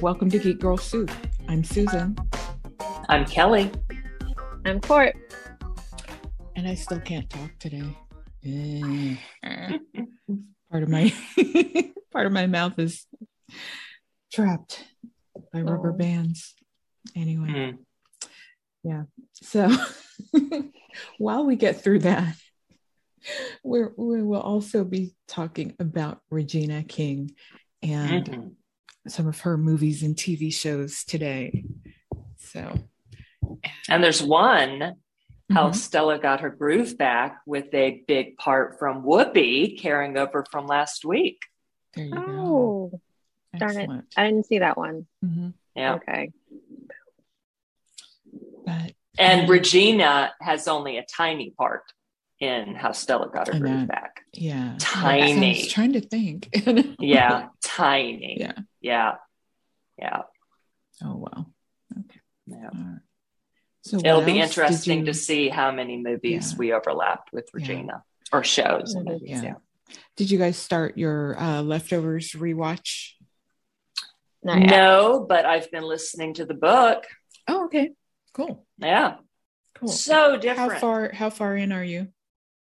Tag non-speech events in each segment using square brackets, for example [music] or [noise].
Welcome to Geek Girl Soup. I'm Susan. I'm Kelly. I'm Cort. And I still can't talk today. [laughs] Part of my [laughs] part of my mouth is trapped by rubber Oh. bands. Anyway, Mm. yeah. So [laughs] while we get through that, we're, we will also be talking about Regina King and Mhm. Some of her movies and TV shows today. So, And there's one how Mhm. Stella got her groove back with a big part from Whoopi carrying over from last week. there you go. Oh, darn it. I didn't see that one. Mhm. Yeah. Okay. But And Mhm. Regina has only a tiny part in how Stella got her groove back. yeah, Tiny. I was trying to think. [laughs] Yeah, tiny. Yeah. Yeah. Yeah. Oh wow. Okay. yeah. All right. So It'll be interesting you- to see how many movies Yeah. we overlapped with Yeah. Regina or shows. and movies, Yeah. yeah. Did you guys start your uh, leftovers rewatch? Not yet. No, but I've been listening to the book. Oh, okay. Cool. Yeah. Cool. So different. how far? How far in are you?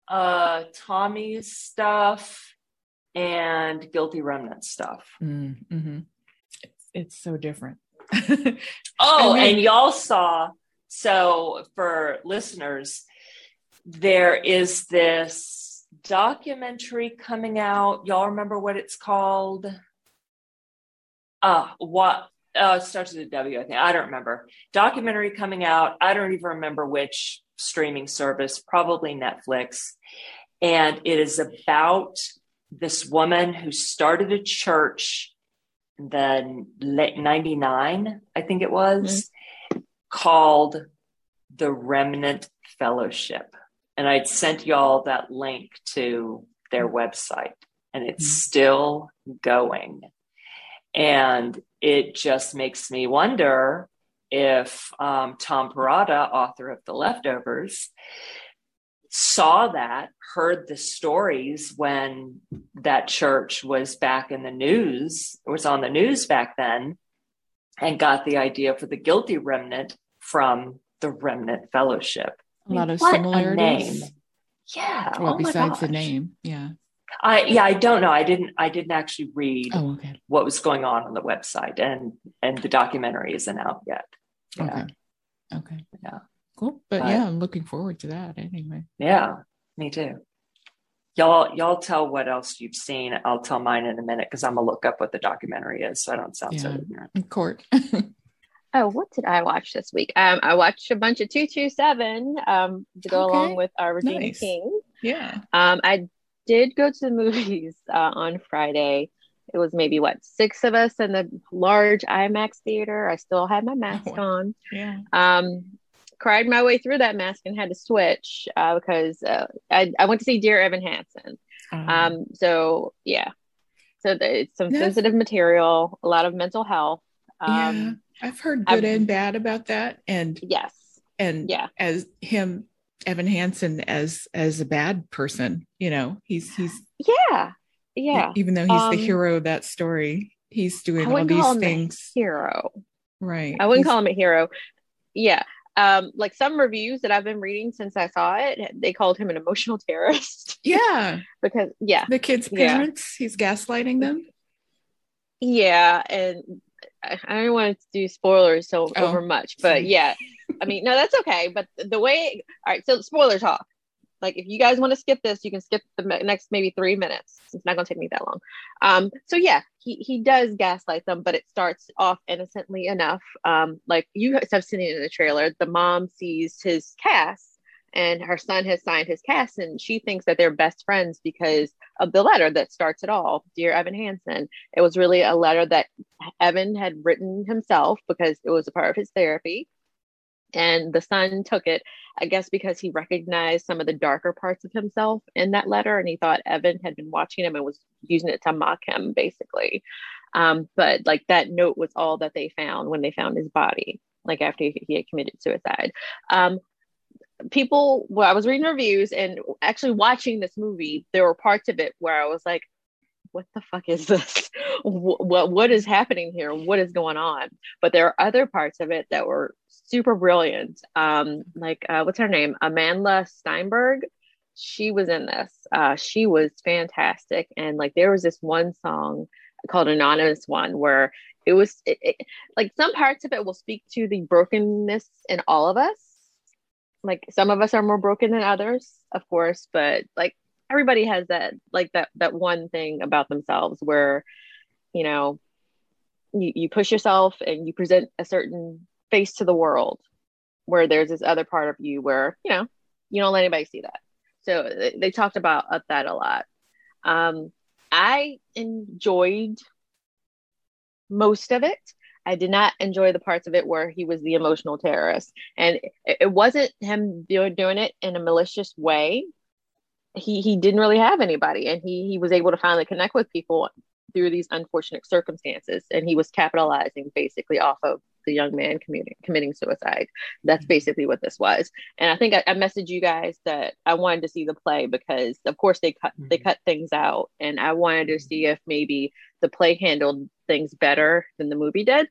Uh Tommy's stuff and Guilty Remnant stuff. Mm, hmm it's, it's so different. [laughs] Oh, and y'all saw so for listeners, there is this documentary coming out. Y'all remember what it's called? Uh what uh it starts with a W, I think. I don't remember. Documentary coming out. I don't even remember which streaming service, probably Netflix. And it is about this woman who started a church in the late 99, I think it was, called the Remnant Fellowship. And I'd sent y'all that link to their website, and it's Mhm. still going. And it just makes me wonder if um, Tom Perrotta, author of The Leftovers, saw that, heard the stories when that church was back in the news, was on the news back then, and got the idea for the guilty remnant from the Remnant Fellowship. a lot of What a similarities. name. Yeah. Well, oh besides the name, yeah. I yeah, I don't know. I didn't I didn't actually read Oh, okay. what was going on on the website and and the documentary isn't out yet. Yeah. Okay. Okay. Yeah. Cool. But But- yeah, I'm looking forward to that anyway. Yeah, me too. Y'all, y'all tell what else you've seen. I'll tell mine in a minute because I'm gonna look up what the documentary is, so I don't sound so ignorant. In court. [laughs] Oh, what did I watch this week? Um, I watched a bunch of 227 um, to go Okay. along with our Regina Nice. King. yeah. Um, I did go to the [laughs] movies uh, on Friday. It was maybe what six of us in the large IMAX theater. I still had my mask Oh. on. Yeah. Um, cried my way through that mask and had to switch uh, because uh, I, I went to see Dear Evan Hansen. Um, so yeah, so the, it's some sensitive material, a lot of mental health. yeah. Um, I've heard good I've- and bad about that. And yes, and yeah, as him Evan Hansen as as a bad person, you know, he's he's yeah, yeah. even though he's Um, the hero of that story, he's doing I all wouldn't these call him a things. hero. Right. I wouldn't He's- call him a hero. Yeah. Um, like some reviews that I've been reading since I saw it, they called him an emotional [laughs] terrorist Yeah. because yeah, The kids' Yeah. parents, he's gaslighting them. yeah, and I I don't want to do spoilers so Oh, over much, but yeah, [laughs] I mean, no, that's okay. But the way, all right, so spoiler talk. Like, if you guys want to skip this, you can skip the next maybe three minutes. It's not going to take me that long. Um, so yeah, he he does gaslight them, but it starts off innocently enough. Um, like you have seen it in the trailer, the mom sees his cast, and her son has signed his cast, and she thinks that they're best friends because of the letter that starts it all. Dear Evan Hansen, it was really a letter that Evan had written himself because it was a part of his therapy. And the son took it, I guess, because he recognized some of the darker parts of himself in that letter. And he thought Evan had been watching him and was using it to mock him, basically. Um, but like that note was all that they found when they found his body, like after he had committed suicide. Um, people, well, I was reading reviews and actually watching this movie, there were parts of it where I was like, what the fuck is this? [laughs] what what is happening here? What is going on? But there are other parts of it that were super brilliant. Um, like uh, what's her name? Amanda Steinberg. She was in this. Uh, she was fantastic, and like there was this one song called Anonymous One where it was it, it, like some parts of it will speak to the brokenness in all of us. Like some of us are more broken than others, of course, but like everybody has that like that that one thing about themselves where you know you, you push yourself and you present a certain face to the world where there's this other part of you where you know you don't let anybody see that. So they, they talked about that a lot. Um i enjoyed most of it. I did not enjoy the parts of it where he was the emotional terrorist. And it, it wasn't him doing, doing it in a malicious way. He he didn't really have anybody and he he was able to finally connect with people through these unfortunate circumstances and he was capitalizing basically off of the young man committing committing suicide that's mm-hmm. basically what this was and i think I, I, messaged you guys that i wanted to see the play because of course they cut mm-hmm. they cut things out and i wanted to see if maybe the play handled things better than the movie did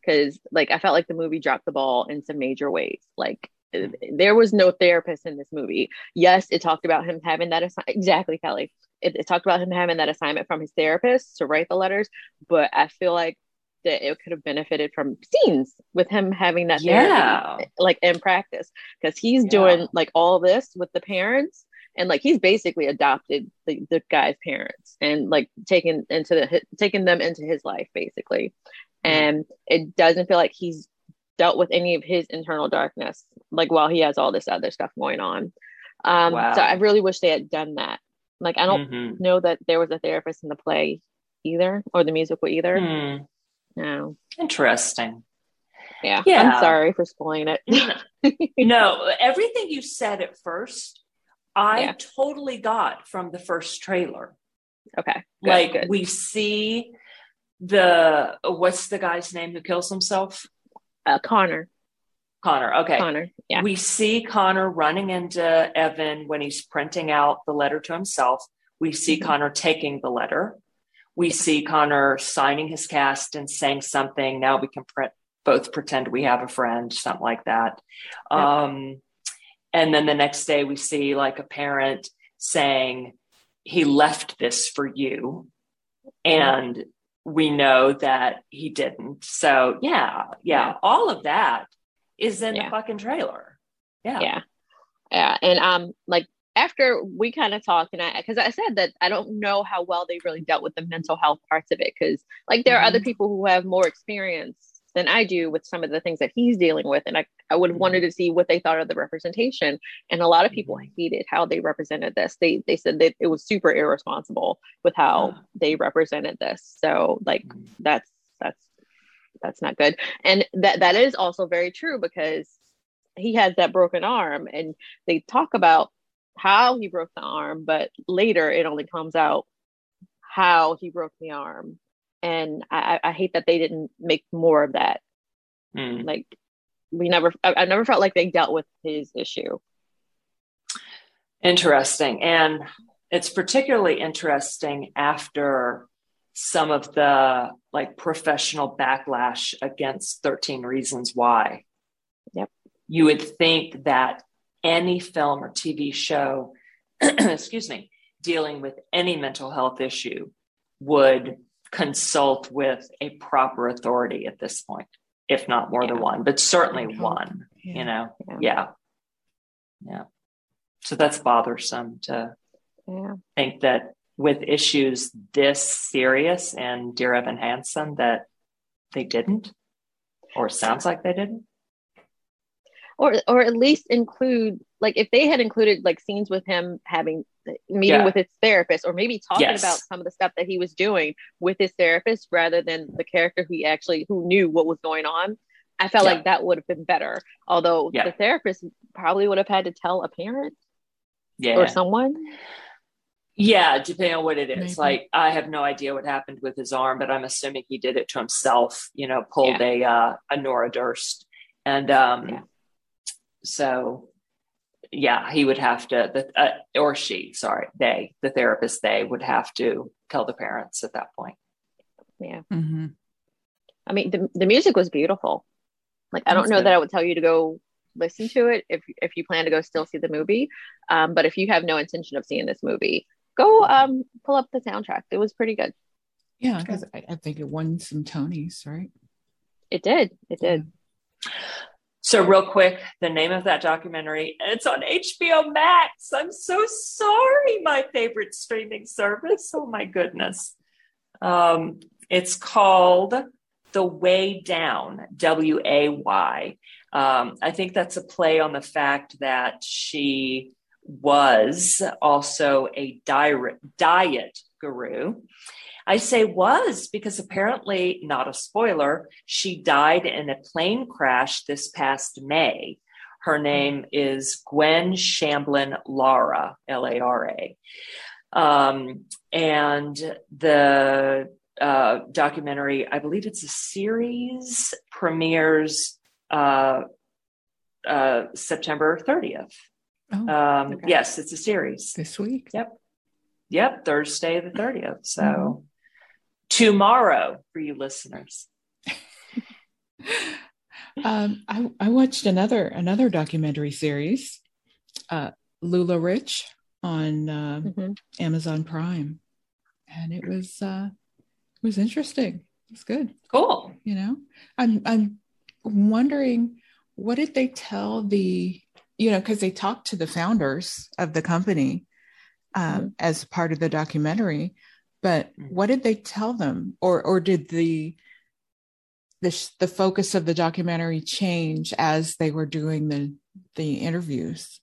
because like i felt like the movie dropped the ball in some major ways like there was no therapist in this movie. Yes, it talked about him having that assi- exactly, Kelly. It, it, talked about him having that assignment from his therapist to write the letters, but I feel like that it could have benefited from scenes with him having that yeah. therapy, like in practice, because he's yeah. doing like all this with the parents. And like he's basically adopted the, the guy's parents and like taken into the taking them into his life basically, mm-hmm. and it doesn't feel like he's dealt with any of his internal darkness, like while he has all this other stuff going on. Um, wow. So I really wish they had done that. Like I don't mm-hmm. know that there was a therapist in the play either, or the musical either. Mm. No. Interesting. Yeah. yeah. I'm sorry for spoiling it. [laughs] no, everything you said at first, I yeah. totally got from the first trailer. Okay. Good, like good. we see the what's the guy's name who kills himself? Uh, Connor. Connor. Okay. Connor. Yeah. We see Connor running into Evan when he's printing out the letter to himself. We see mm-hmm. Connor taking the letter. We see Connor signing his cast and saying something. Now we can print, both pretend we have a friend, something like that. Um, and then the next day we see like a parent saying, he left this for you. And we know that he didn't. So yeah, yeah, yeah. all of that is in yeah. the fucking trailer. Yeah. Yeah. Yeah. And um like after we kind of talked and I because I said that I don't know how well they really dealt with the mental health parts of it because like there mm-hmm. are other mm-hmm. people who have more experience than I do with some of the things that he's dealing with. And I, I would have wanted mm-hmm. to see what they thought of the representation. And a lot of people mm-hmm. hated how they represented this. They they said that it was super irresponsible with how they represented this. So like mm-hmm. that's that's that's not good. And that that is also very true because he has that broken arm and they talk about how he broke the arm, but later it only comes out how he broke the arm and I, I hate that they didn't make more of that. Mm. Like we never, I, I never felt like they dealt with his issue. Interesting, and it's particularly interesting after some of the like professional backlash against 13 reasons why yep you would think that any film or tv show [clears throat] excuse me dealing with any mental health issue would consult with a proper authority at this point, if not more yeah. than one, but certainly one, yeah. you know? Yeah. yeah. yeah. So that's bothersome to think that with issues this serious and Dear Evan Hansen that they didn't, or sounds like they didn't or or at least include like if they had included like scenes with him having meeting yeah. with his therapist or maybe talking yes. about some of the stuff that he was doing with his therapist rather than the character who actually who knew what was going on i felt yeah. like that would have been better although yeah. the therapist probably would have had to tell a parent yeah. or someone yeah depending on what it is like i have no idea what happened with his arm but i'm assuming he did it to himself you know pulled a uh, a nora durst and um so yeah, he would have to, the, uh, or she, sorry, they, the therapist, they would have to tell the parents at that point. Yeah. Mm-hmm. I mean, the, the music was beautiful. Like, I don't That's know good. that I would tell you to go listen to it if if you plan to go still see the movie. Um, but if you have no intention of seeing this movie, go um pull up the soundtrack. It was pretty good. Yeah, because I, I think it won some Tonys, right? It did. It did. So, real quick, the name of that documentary, it's on HBO Max. I'm so sorry, my favorite streaming service. Oh, my goodness. Um, it's called The Way Down, W A Y. Um, I think that's a play on the fact that she was also a diet, diet guru. I say was because apparently, not a spoiler, she died in a plane crash this past May. Her name is Gwen Shamblin Lara, L A R A. Um, and the uh, documentary, I believe it's a series, premieres uh, uh, September 30th. Oh, Um, Okay. Yes, it's a series. this week. Yep, Yep, Thursday the 30th. So Mhm. Tomorrow for you listeners. [laughs] Um, I, I watched another another documentary series, uh, LuLaRich on uh, Mhm. Amazon Prime, and it was uh, it was interesting. It's good. Cool. You know, I'm I'm wondering what did they tell the you know because they talked to the founders of the company um, as part of the documentary, but Mhm. what did they tell them, or or did the the the focus of the documentary change as they were doing the the interviews?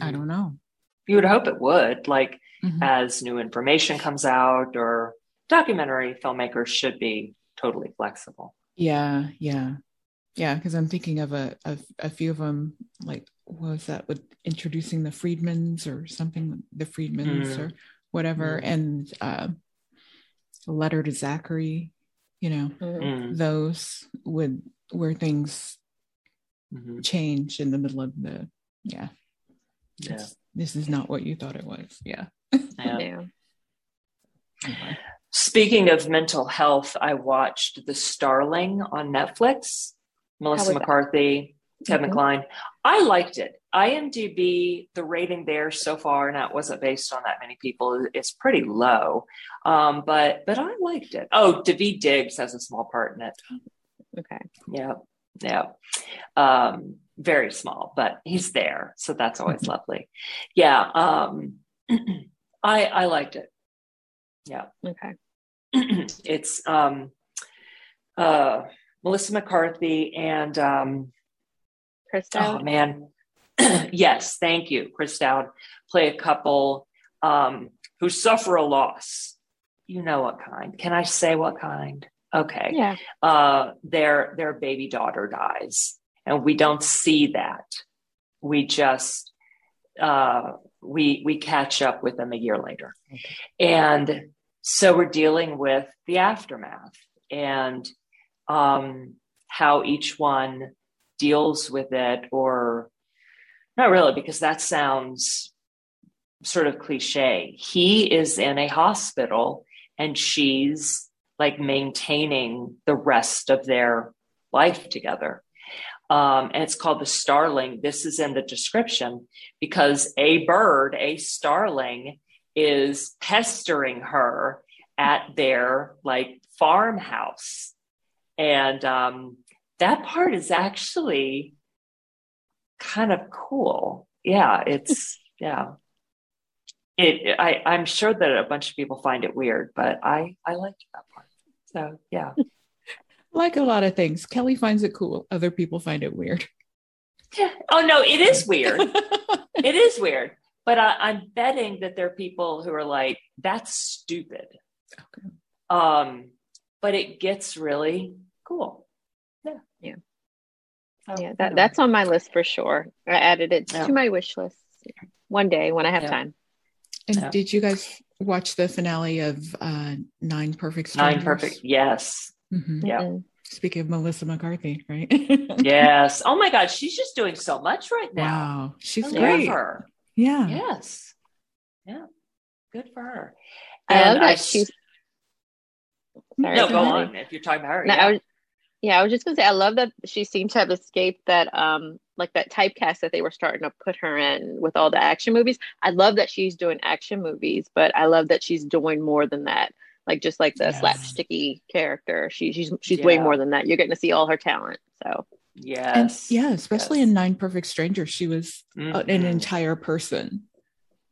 I don't know. You would hope it would, like Mhm. as new information comes out, or documentary filmmakers should be totally flexible. Yeah, yeah, yeah. Because I'm thinking of a, a a few of them. Like, what was that with introducing the Friedmans or something? The Friedmans Mm. or whatever, Mm. and uh, a letter to Zachary. You know, Mhm. Mm, those would where things mhm, change in the middle of the. Yeah, Yeah. It's- This is not what you thought it was. Yeah. [laughs] yeah. Yeah. Anyway. Speaking of mental health, I watched The Starling on Netflix. Melissa was that? McCarthy, Kevin Mhm. Kline. I liked it. IMDb, the rating there so far, and that wasn't based on that many people, it's pretty low. Um, but but I liked it. Oh, Daveed Diggs has a small part in it. Okay. Yeah, yeah. Um, very small, but he's there, so that's always lovely. Yeah, um, [clears throat] I I liked it. Yeah Okay. [clears throat] it's um, uh, Melissa McCarthy and um, Chris oh man, [clears throat] yes, thank you, Chris O'Dowd play a couple um, who suffer a loss. You know what kind? Can I say what kind? Okay, Yeah. uh, their their baby daughter dies, and we don't see that. We just uh, we we catch up with them a year later, and so we're dealing with the aftermath and um, how each one deals with it, or not really, because that sounds sort of cliche. He is in a hospital, and she's like maintaining the rest of their life together. Um, and it's called the starling. This is in the description because a bird, a starling, is pestering her at their like farmhouse. And um, that part is actually kind of cool. Yeah, it's, [laughs] yeah. It, I, I'm sure that a bunch of people find it weird, but I, I liked that part. So yeah, [laughs] Like a lot of things, Kelly finds it cool. Other people find it weird. yeah. Oh no, it is weird. [laughs] it is weird, but I, I'm betting that there are people who are like, "That's stupid." Okay. Um, but it gets really cool. Yeah, Yeah. So, Yeah. you That know. that's on my list for sure. I added it Yeah. to my wish list one day when I have Yeah. time. And Yeah. did you guys watch the finale of uh, Nine Perfect nine Strangers? perfect. Yes, Mhm. Yeah. Mhm. speaking of Melissa McCarthy, right? [laughs] yes. Oh my God, she's just doing so much right now. Wow, she's I great. love her. Yeah. Yes. Yeah. Good for her. I love And I she's. Sorry, no, go go on if you're talking about her. No, yeah. I was, yeah, I was just gonna say I love that she seemed to have escaped that um like that typecast that they were starting to put her in with all the action movies. I love that she's doing action movies, but I love that she's doing more than that. Like just like the Yes. slapsticky character, she, she's she's way more than that. You're getting to see all her talent. So And yeah, especially Yes. in Nine Perfect Strangers, she was uh, an entire person.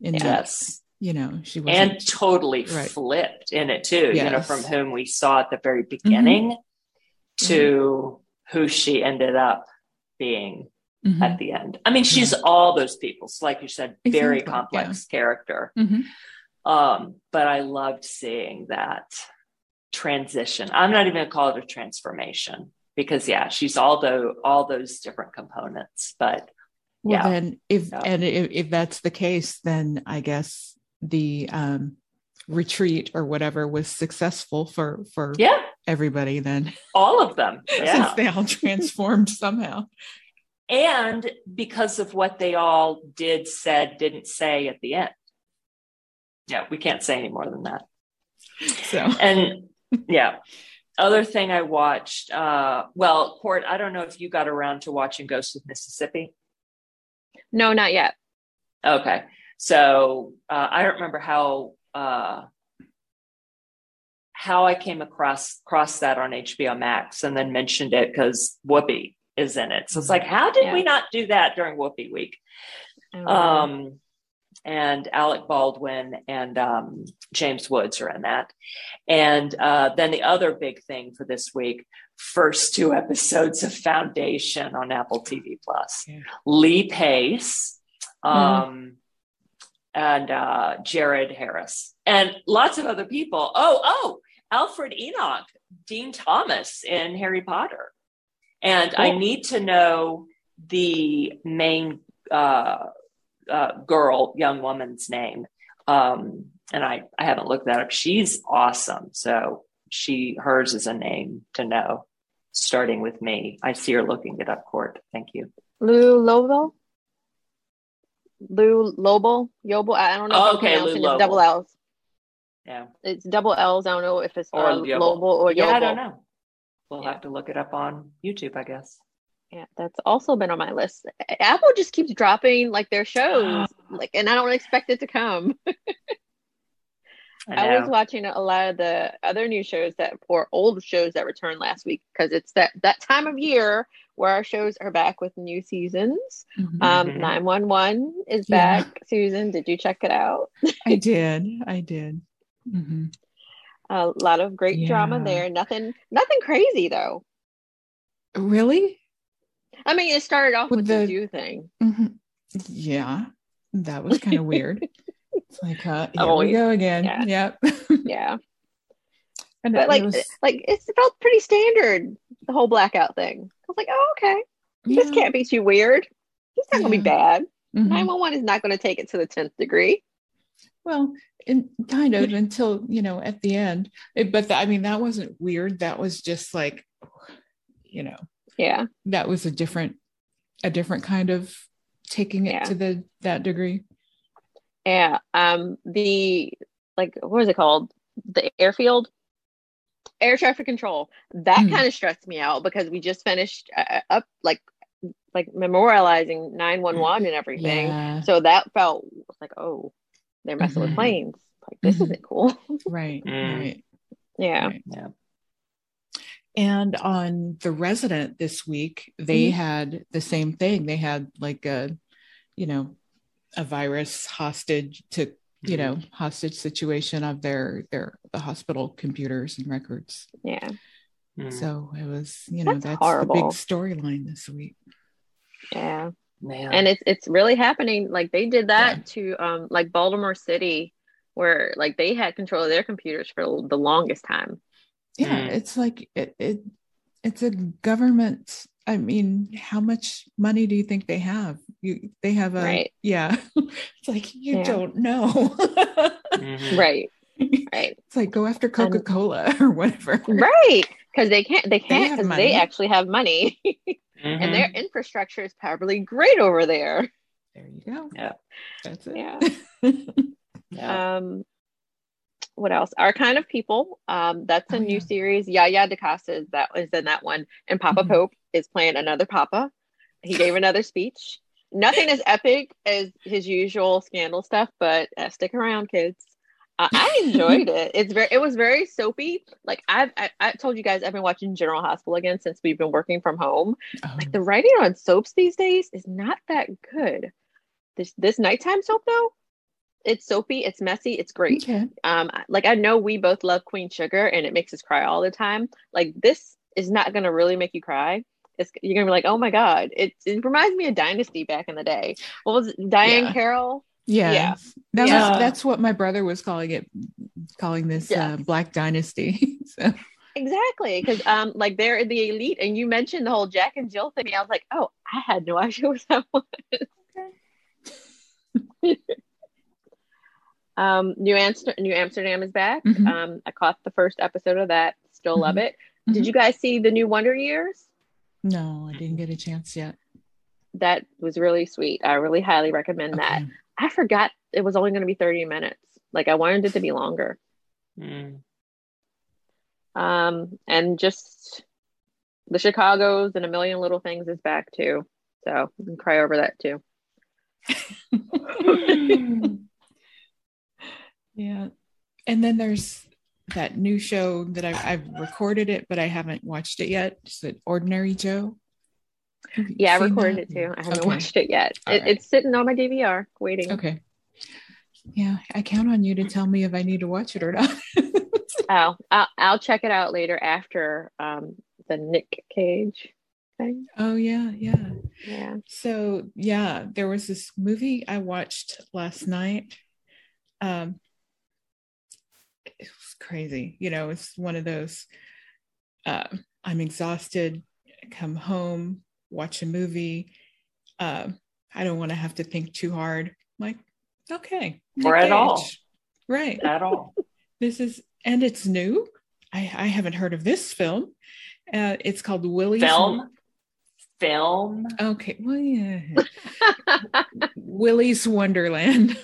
In that, Yes. you know, she was And totally Right. flipped in it too, you know, from whom we saw at the very beginning to who she ended up being Mm-hmm. at the end. I mean, she's all those people. So like you said, very Exactly, complex character. Mhm. Um, but I loved seeing that transition. I'm not even gonna call it a transformation because yeah, she's all the all those different components. But Well, yeah. then if Yeah. and if, if that's the case, then I guess the um, retreat or whatever was successful for for yeah, everybody. Then all of them. [laughs] Yeah. since they all transformed somehow. and because of what they all did, said, didn't say at the end. Yeah, we can't say any more than that. So And yeah, other thing I watched, uh, well, Cort, I don't know if you got around to watching Ghost of Mississippi. no, not yet. Okay. So uh, I don't remember how uh, how I came across across that on HBO Max and then mentioned it because Whoopi is in it. So it's like, how did Yeah. we not do that during Whoopi week? Um, Um, and Alec Baldwin and um, James Woods are in that. And uh, then the other big thing for this week, first two [laughs] episodes of Foundation on Apple TV Plus. Yeah. Lee Pace um, and uh, Jared Harris and lots of other people. Oh, oh, Alfred Enoch, Dean Thomas in Harry Potter. And I need to know the main uh, uh, girl, young woman's name. Um, and I, I haven't looked that up. She's awesome. So she, hers is a name to know, starting with me. I see her looking it up, Cort. Thank you. Lou Lobo. Lou Lobo, Yobo. I don't know. Oh, okay, Lou Lobo. Double L's. Yeah. It's double L's. I don't know if it's Or uh, Yobo. Lobo or yeah, Yobo. I don't know. We'll Yeah. have to look it up on YouTube, I guess. Yeah, that's also been on my list. Apple just keeps dropping like their shows, [gasps] like, and I don't expect it to come. [laughs] I I, was watching a lot of the other new shows that, or old shows that returned last week, because it's that that time of year where our shows are back with new seasons. Mhm. Um, Mhm. nine one one is Yeah. back. Susan, did you check it out? I [laughs] did, I did. Mhm. A lot of great drama there. Nothing, nothing crazy though. Really? I mean, it started off With with the, the- Jew thing. Mhm. Yeah, that was kind of [laughs] weird. It's like, uh, here Oh, we go again. yeah. Yep. Yeah, [laughs] and but it like, was- like it felt pretty standard. The whole blackout thing. I was like, oh, okay. This can't be too weird. It's not gonna be bad. Mhm. 911 is not gonna take it to the 10th degree. Well, in, kind of until you know at the end. It- but th- I mean, that wasn't weird. That was just like, you know, Yeah. that was a different, a different kind of taking it Yeah. to the that degree. Yeah. Um, the like what is it called? The airfield? Air traffic control. That Hmm. kind of stressed me out because we just finished uh, up like like memorializing 911 and everything. Yeah, So that felt like, oh, they're messing with Mhm. planes. Like this Mhm. isn't cool. [laughs] right, Mm. right. yeah. right. Yeah. And on the resident this week, they Mhm. had the same thing. They had like a, you know, a virus hostage to, you know, hostage situation of their their the hospital computers and records. Yeah. Mhm. So it was, you know, That's that's, the big storyline this week. Yeah. Man. and it's it's really happening like they did that to um like baltimore city where like they had control of their computers for the longest time Yeah, Mm. it's like it, it it's a government. I mean, how much money do you think they have? You they have a Right. yeah. [laughs] it's like you Yeah. don't know. Mhm. [laughs] right right It's like go after Coca Cola [laughs] or whatever. right because they can't they can't have because money. they actually have money Mhm. and their infrastructure is probably great over there. There you go. Yeah. That's it. Yeah. [laughs] yeah. Um, what else? Our kind of people. Um, that's a Oh, new yeah. series. Yaya DaCosta is that is in that one, and Papa Mhm. Pope is playing another Papa. He gave [laughs] another speech. Nothing as epic as his usual scandal stuff, but uh, stick around, kids. I enjoyed it. It's very. It was very soapy. Like I've, I, I told you guys, I've been watching General Hospital again since we've been working from home. Oh, Like the writing on soaps these days is not that good. This this nighttime soap though, it's soapy, it's messy, it's great. okay. Um, like I know we both love Queen Sugar, and it makes us cry all the time. Like this is not gonna really make you cry. It's you're gonna be like, oh my god, it it reminds me of Dynasty back in the day. What was it? Diane Yeah. Carroll? Yeah. Yeah. That Yeah. was that's what my brother was calling it, calling this Yeah. uh, Black Dynasty. [laughs] so Exactly, because um, like they're in the elite, and you mentioned the whole Jack and Jill thing. I was like, oh, I had no [laughs] idea what that was. Okay. [laughs] Um, New Amsterdam, New Amsterdam is back. Mhm. Um, I caught the first episode of that. Still love Mhm. it. Did Mhm. you guys see the new Wonder Years? no, I didn't get a chance yet. That was really sweet. I really highly recommend that. Okay. I forgot it was only going to be 30 minutes. Like I wanted it to be longer. Mm. Um, and just the Chicago's and a million little things is back too. So you can cry over that too. [laughs] yeah. And then there's that new show that I, I've recorded it, but I haven't watched it yet. It's the Ordinary Joe. Yeah, I recorded it too. I haven't Okay. watched it yet. It, right. It's sitting on my DVR waiting. Okay. Yeah, I count on you to tell me if I need to watch it or not. [laughs] Oh, I'll, I'll check it out later after um, the Nick Cage thing. oh yeah, yeah. Yeah. So yeah, there was this movie I watched last night. Um, it was crazy. You know, it's one of those. Uh, I'm exhausted. Come home, watch a movie. Uh, I don't want to have to think too hard. like, okay, Or at all. Cage. Right. At all. [laughs] This is and it's new. I I haven't heard of this film. Uh, it's called Willie's Film. Film. Okay, well, yeah. [laughs] Willy's Wonderland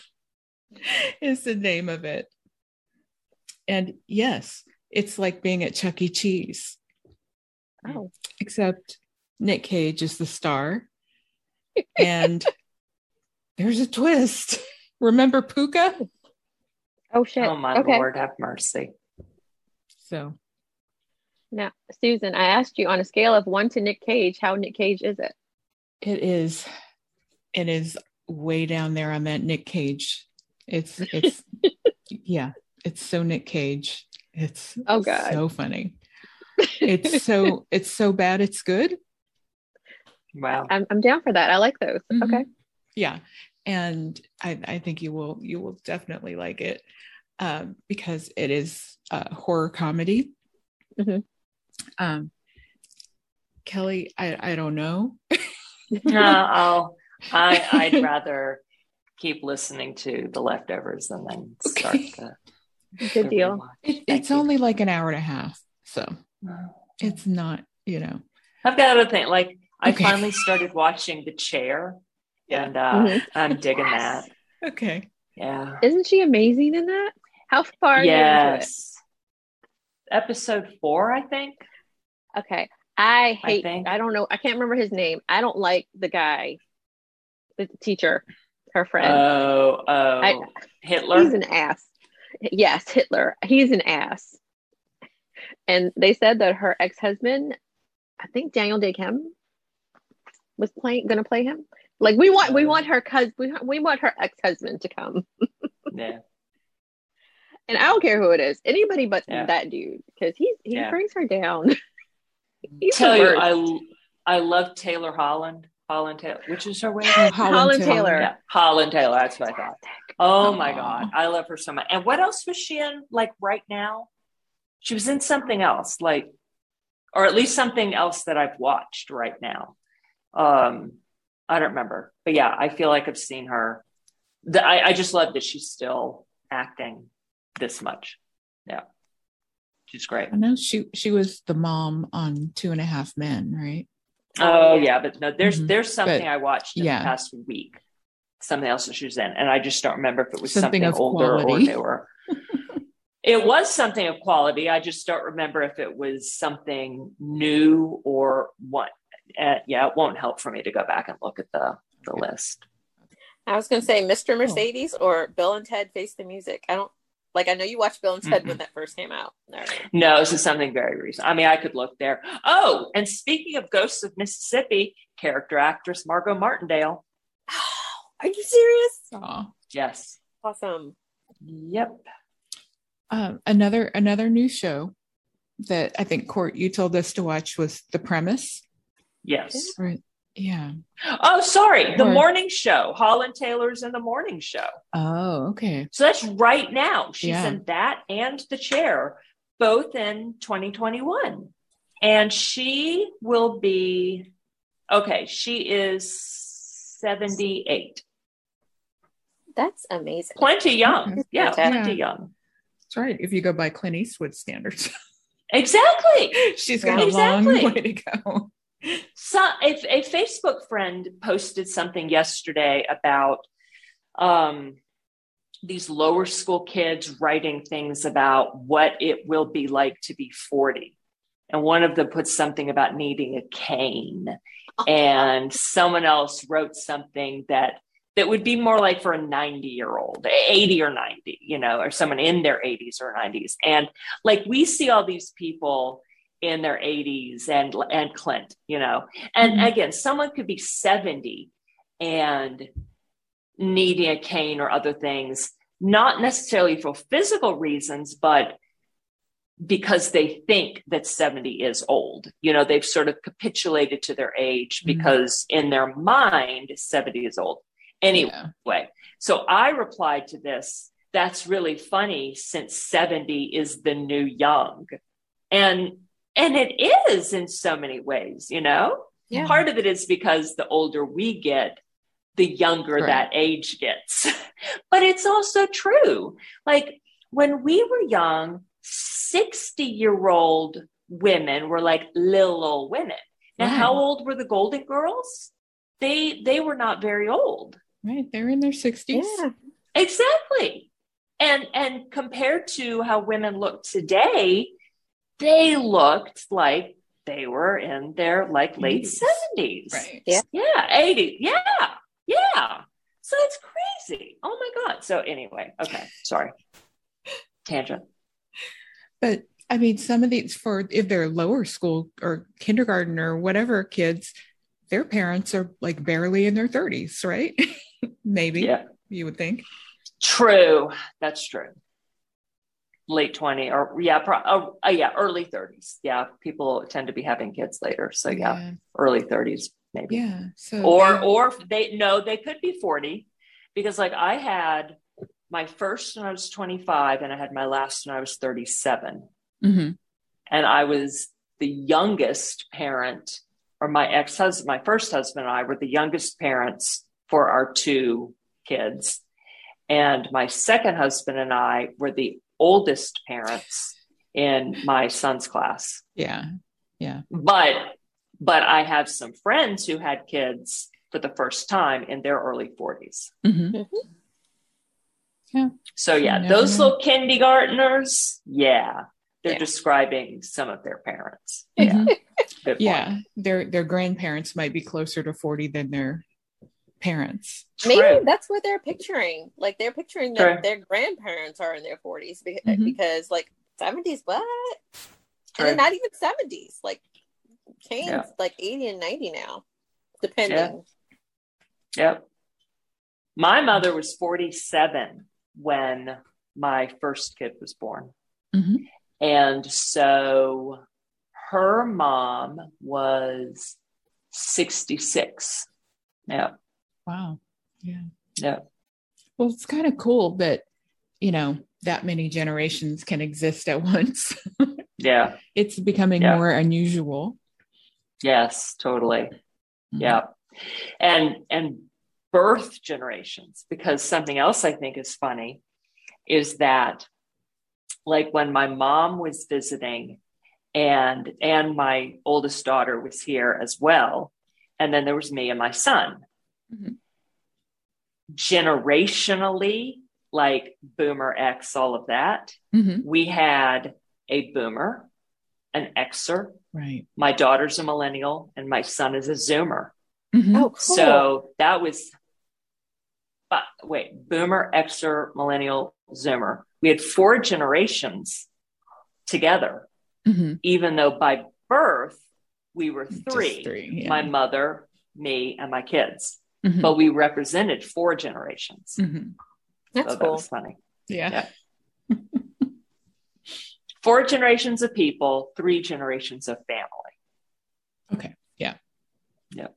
[laughs] is the name of it. And yes, it's like being at Chuck E. Cheese, oh, except Nick Cage is the star. And [laughs] there's a twist. Remember Puka? oh shit. Oh my okay. Lord, have mercy. So Now, Susan, I asked you on a scale of one to Nick Cage, how Nick Cage is it? it is, it is way down there on that Nick Cage. It's, it's, [laughs] yeah, it's so Nick Cage. It's Oh, God. so funny. It's so, it's so bad, it's good. Wow. I'm, I'm down for that. I like those. Mhm. Okay. yeah and i i think you will you will definitely like it um because it is a horror comedy Mhm. um kelly i i don't know no, I'll, I, I'd [laughs] rather keep listening to the leftovers and then start Okay. the, Good deal. it, it's you. only like an hour and a half so it's not you know I've got other thing. Like I Okay. finally started watching The Chair, Yeah. and uh, Mhm. I'm digging Yes. that. okay Yeah. Isn't she amazing in that? How far are you into it? Yes. Episode four, I think. Okay. I I hate, think. I, don't know, I can't remember his name. I don't like the guy, the teacher, her friend. Oh, oh, I- Hitler. He's an ass. Yes, Hitler. He's an ass. And they said that her ex husband, I think Daniel Dae Kim, was playing, gonna play him. Like we want, we want her cuz we, we want her ex husband to come, [laughs] yeah. and I don't care who it is, anybody but Yeah. that dude, because he he Yeah. brings her down. [laughs] He's Tell you. I I love Taylor Holland. Holland Taylor, which is her way. Oh, [gasps] Holland Taylor. Yeah, Holland Taylor. That's what I thought. Oh my god, I love her so much. And what else was she in? Like right now, she was in something else, like, or at least something else that I've watched right now. Um, I don't remember, but yeah, I feel like I've seen her. The, I I just love that she's still acting this much. Yeah, She's great. I know she she was the mom on Two and a Half Men, right? Oh yeah, but no, there's Mhm. there's something But, I watched in yeah. the past week. Something else that she was in, and I just don't remember if it was Something something, of older quality. or newer. [laughs] it was something of quality. I just don't remember if it was something new or what. Uh, yeah, it won't help for me to go back and look at the the list. I was gonna say Mr. Mercedes or Bill and Ted Face the Music. I don't like. I know you watched Bill and Ted when that first came out. All right. No, this is something very recent. I mean, I could look there. Oh, and speaking of Ghosts of Mississippi, character actress Margot Martindale. [sighs] Are you serious? Aw. Yes. Awesome. Yep. Um, another another new show that I think Cort you told us to watch was The Premise. Yes. Right. Yeah. Oh, sorry. The Or- morning show. Holland Taylor's in the morning show. Oh, okay. So that's right now. She's Yeah. in that and the chair, both in 2021. And she will be okay, she is 78. That's amazing. Plenty young. Okay. Yeah, Fantastic. plenty young. That's right. If you go by Clint Eastwood standards, [laughs] Exactly. she's got Yeah. a long way to go. So a, a Facebook friend posted something yesterday about um, these lower school kids writing things about what it will be like to be 40. And one of them put something about needing a cane. And someone else wrote something that that would be more like for a 90 year old, 80 or 90, you know, or someone in their 80s or 90s. And like we see all these people in their 80s and and Clint, you know. And Mhm. again, someone could be 70 and needing a cane or other things, not necessarily for physical reasons, but because they think that 70 is old. You know, they've sort of capitulated to their age Mhm. because in their mind, 70 is old. Anyway, Yeah. so I replied to this. That's really funny since 70 is the new young. And and it is in so many ways, you know? Yeah. Part of it is because the older we get, the younger Right. that age gets. [laughs] but it's also true. Like when we were young, 60 year old women were like little old women. Now, Right. how old were the Golden Girls? They they were not very old. Right. They're in their 60s. Yeah. Exactly. And and compared to how women look today, they looked like they were in their like late 70s. Right. Yeah. Yeah, 80. Yeah. Yeah. So it's crazy. Oh my God. So anyway, okay. Sorry. Tangent. But I mean, some of these for if they're lower school or kindergarten or whatever kids, their parents are like barely in their 30s, right? [laughs] Maybe Yeah. you would think. True. That's true. Late 20 or yeah, pro- oh, uh, yeah, early 30s. Yeah. People tend to be having kids later. So yeah, early 30s maybe. Yeah. So or they- or they no they could be 40 because like i had my first when i was 25 and i had my last when i was 37 Mhm. and i was the youngest parent or my ex-husband my first husband and i were the youngest parents for our two kids and my second husband and i were the oldest parents in my son's class yeah. Yeah. But but i have some friends who had kids for the first time in their early 40s Mhm. so yeah You never those know. little kindergartners yeah they're Yeah. describing some of their parents. Good point. Yeah. Their their grandparents might be closer to 40 than their parents. Maybe True. that's what they're picturing. Like they're picturing True. that their grandparents are in their 40s because, Mhm. because like 70s, what? True. And then not even 70s. Like canes Yeah. like 80 and 90 now, depending. Yep. My mother was 47 when my first kid was born. Mhm. And so her mom was 66. Yeah. Wow. Yeah. Yeah. Well, it's kind of cool that, you know, that many generations can exist at [laughs] once. Yeah. it's becoming Yeah. more unusual. Yes, totally. Mhm. Yeah. And and birth generations, because something else I think is funny is that like when my mom was visiting and and my oldest daughter was here as well and then there was me and my son mm-hmm. generationally like boomer x all of that mm-hmm. we had a boomer an xer right my daughter's a millennial and my son is a zoomer mm-hmm. oh, cool. so that was but wait boomer xer millennial zoomer we had four generations together, mm-hmm. even though by birth we were three, three yeah. my mother, me, and my kids. Mm-hmm. But we represented four generations. Mm-hmm. That's so cool. That funny. Yeah. yeah. [laughs] four generations of people, three generations of family. Okay. Yeah. Yep.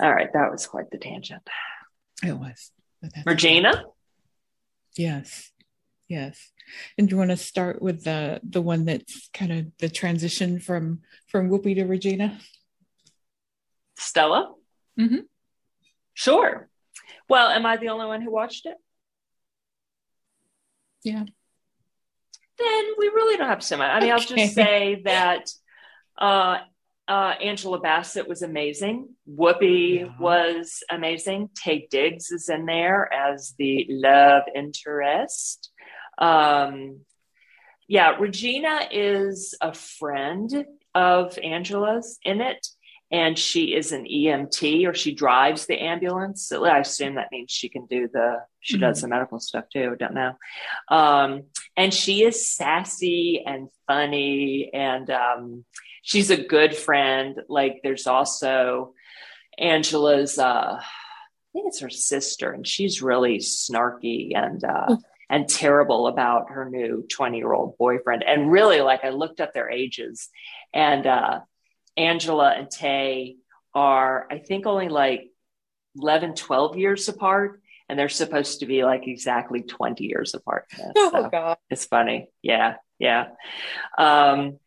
All right. That was quite the tangent. It was. Regina? Yes. Yes. And do you want to start with the the one that's kind of the transition from from Whoopi to Regina? Stella? Mm-hmm. Sure. Well, am I the only one who watched it? Yeah. Then we really don't have to say much. I mean, okay. I'll just say that uh, uh, Angela Bassett was amazing. Whoopi yeah. was amazing. Taye Diggs is in there as the love interest. Um, yeah, Regina is a friend of Angela's in it, and she is an EMT or she drives the ambulance. I assume that means she can do the she mm-hmm. does the medical stuff too. I don't know. Um, and she is sassy and funny, and um, she's a good friend. Like there's also Angela's. Uh, I think it's her sister, and she's really snarky and uh, hmm and terrible about her new 20 year old boyfriend. And really, like, I looked up their ages, and uh, Angela and Taye are, I think, only like 11, 12 years apart. And they're supposed to be like exactly 20 years apart. [laughs] Oh, so God. It's funny. Yeah. Yeah. Um,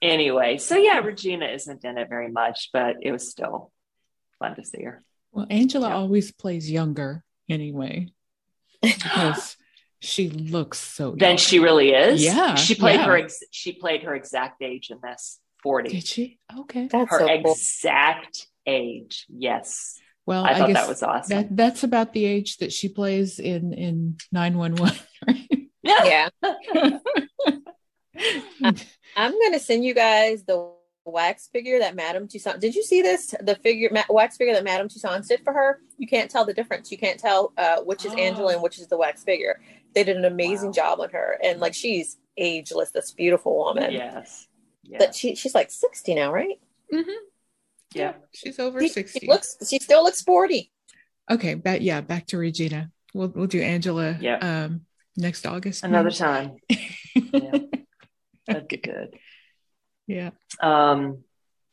anyway, so yeah, Regina isn't in it very much, but it was still fun to see her. Well, Angela yeah. always plays younger anyway. Because [gasps] she looks so young. Then she really is. Yeah. She played yeah. her ex- she played her exact age in this. 40. Did she? Okay. That's her so cool. exact age. Yes. Well, I, I thought that was awesome. That, that's about the age that she plays in in 911, [laughs] right? Yeah. [laughs] I'm going to send you guys the wax figure that Madame Tussauds. Did you see this? The figure ma- wax figure that Madame Tussauds did for her. You can't tell the difference. You can't tell uh, which is oh. Angela and which is the wax figure. They did an amazing wow. job on her, and like she's ageless. This beautiful woman. Yes. Yes. But she she's like sixty now, right? Mm-hmm. Yeah. she's over she, sixty. She looks. She still looks forty. Okay, but yeah, back to Regina. We'll we'll do Angela. Yeah. Um, next August. Another maybe? [laughs] time. yeah. That'd be good. Yeah. Um,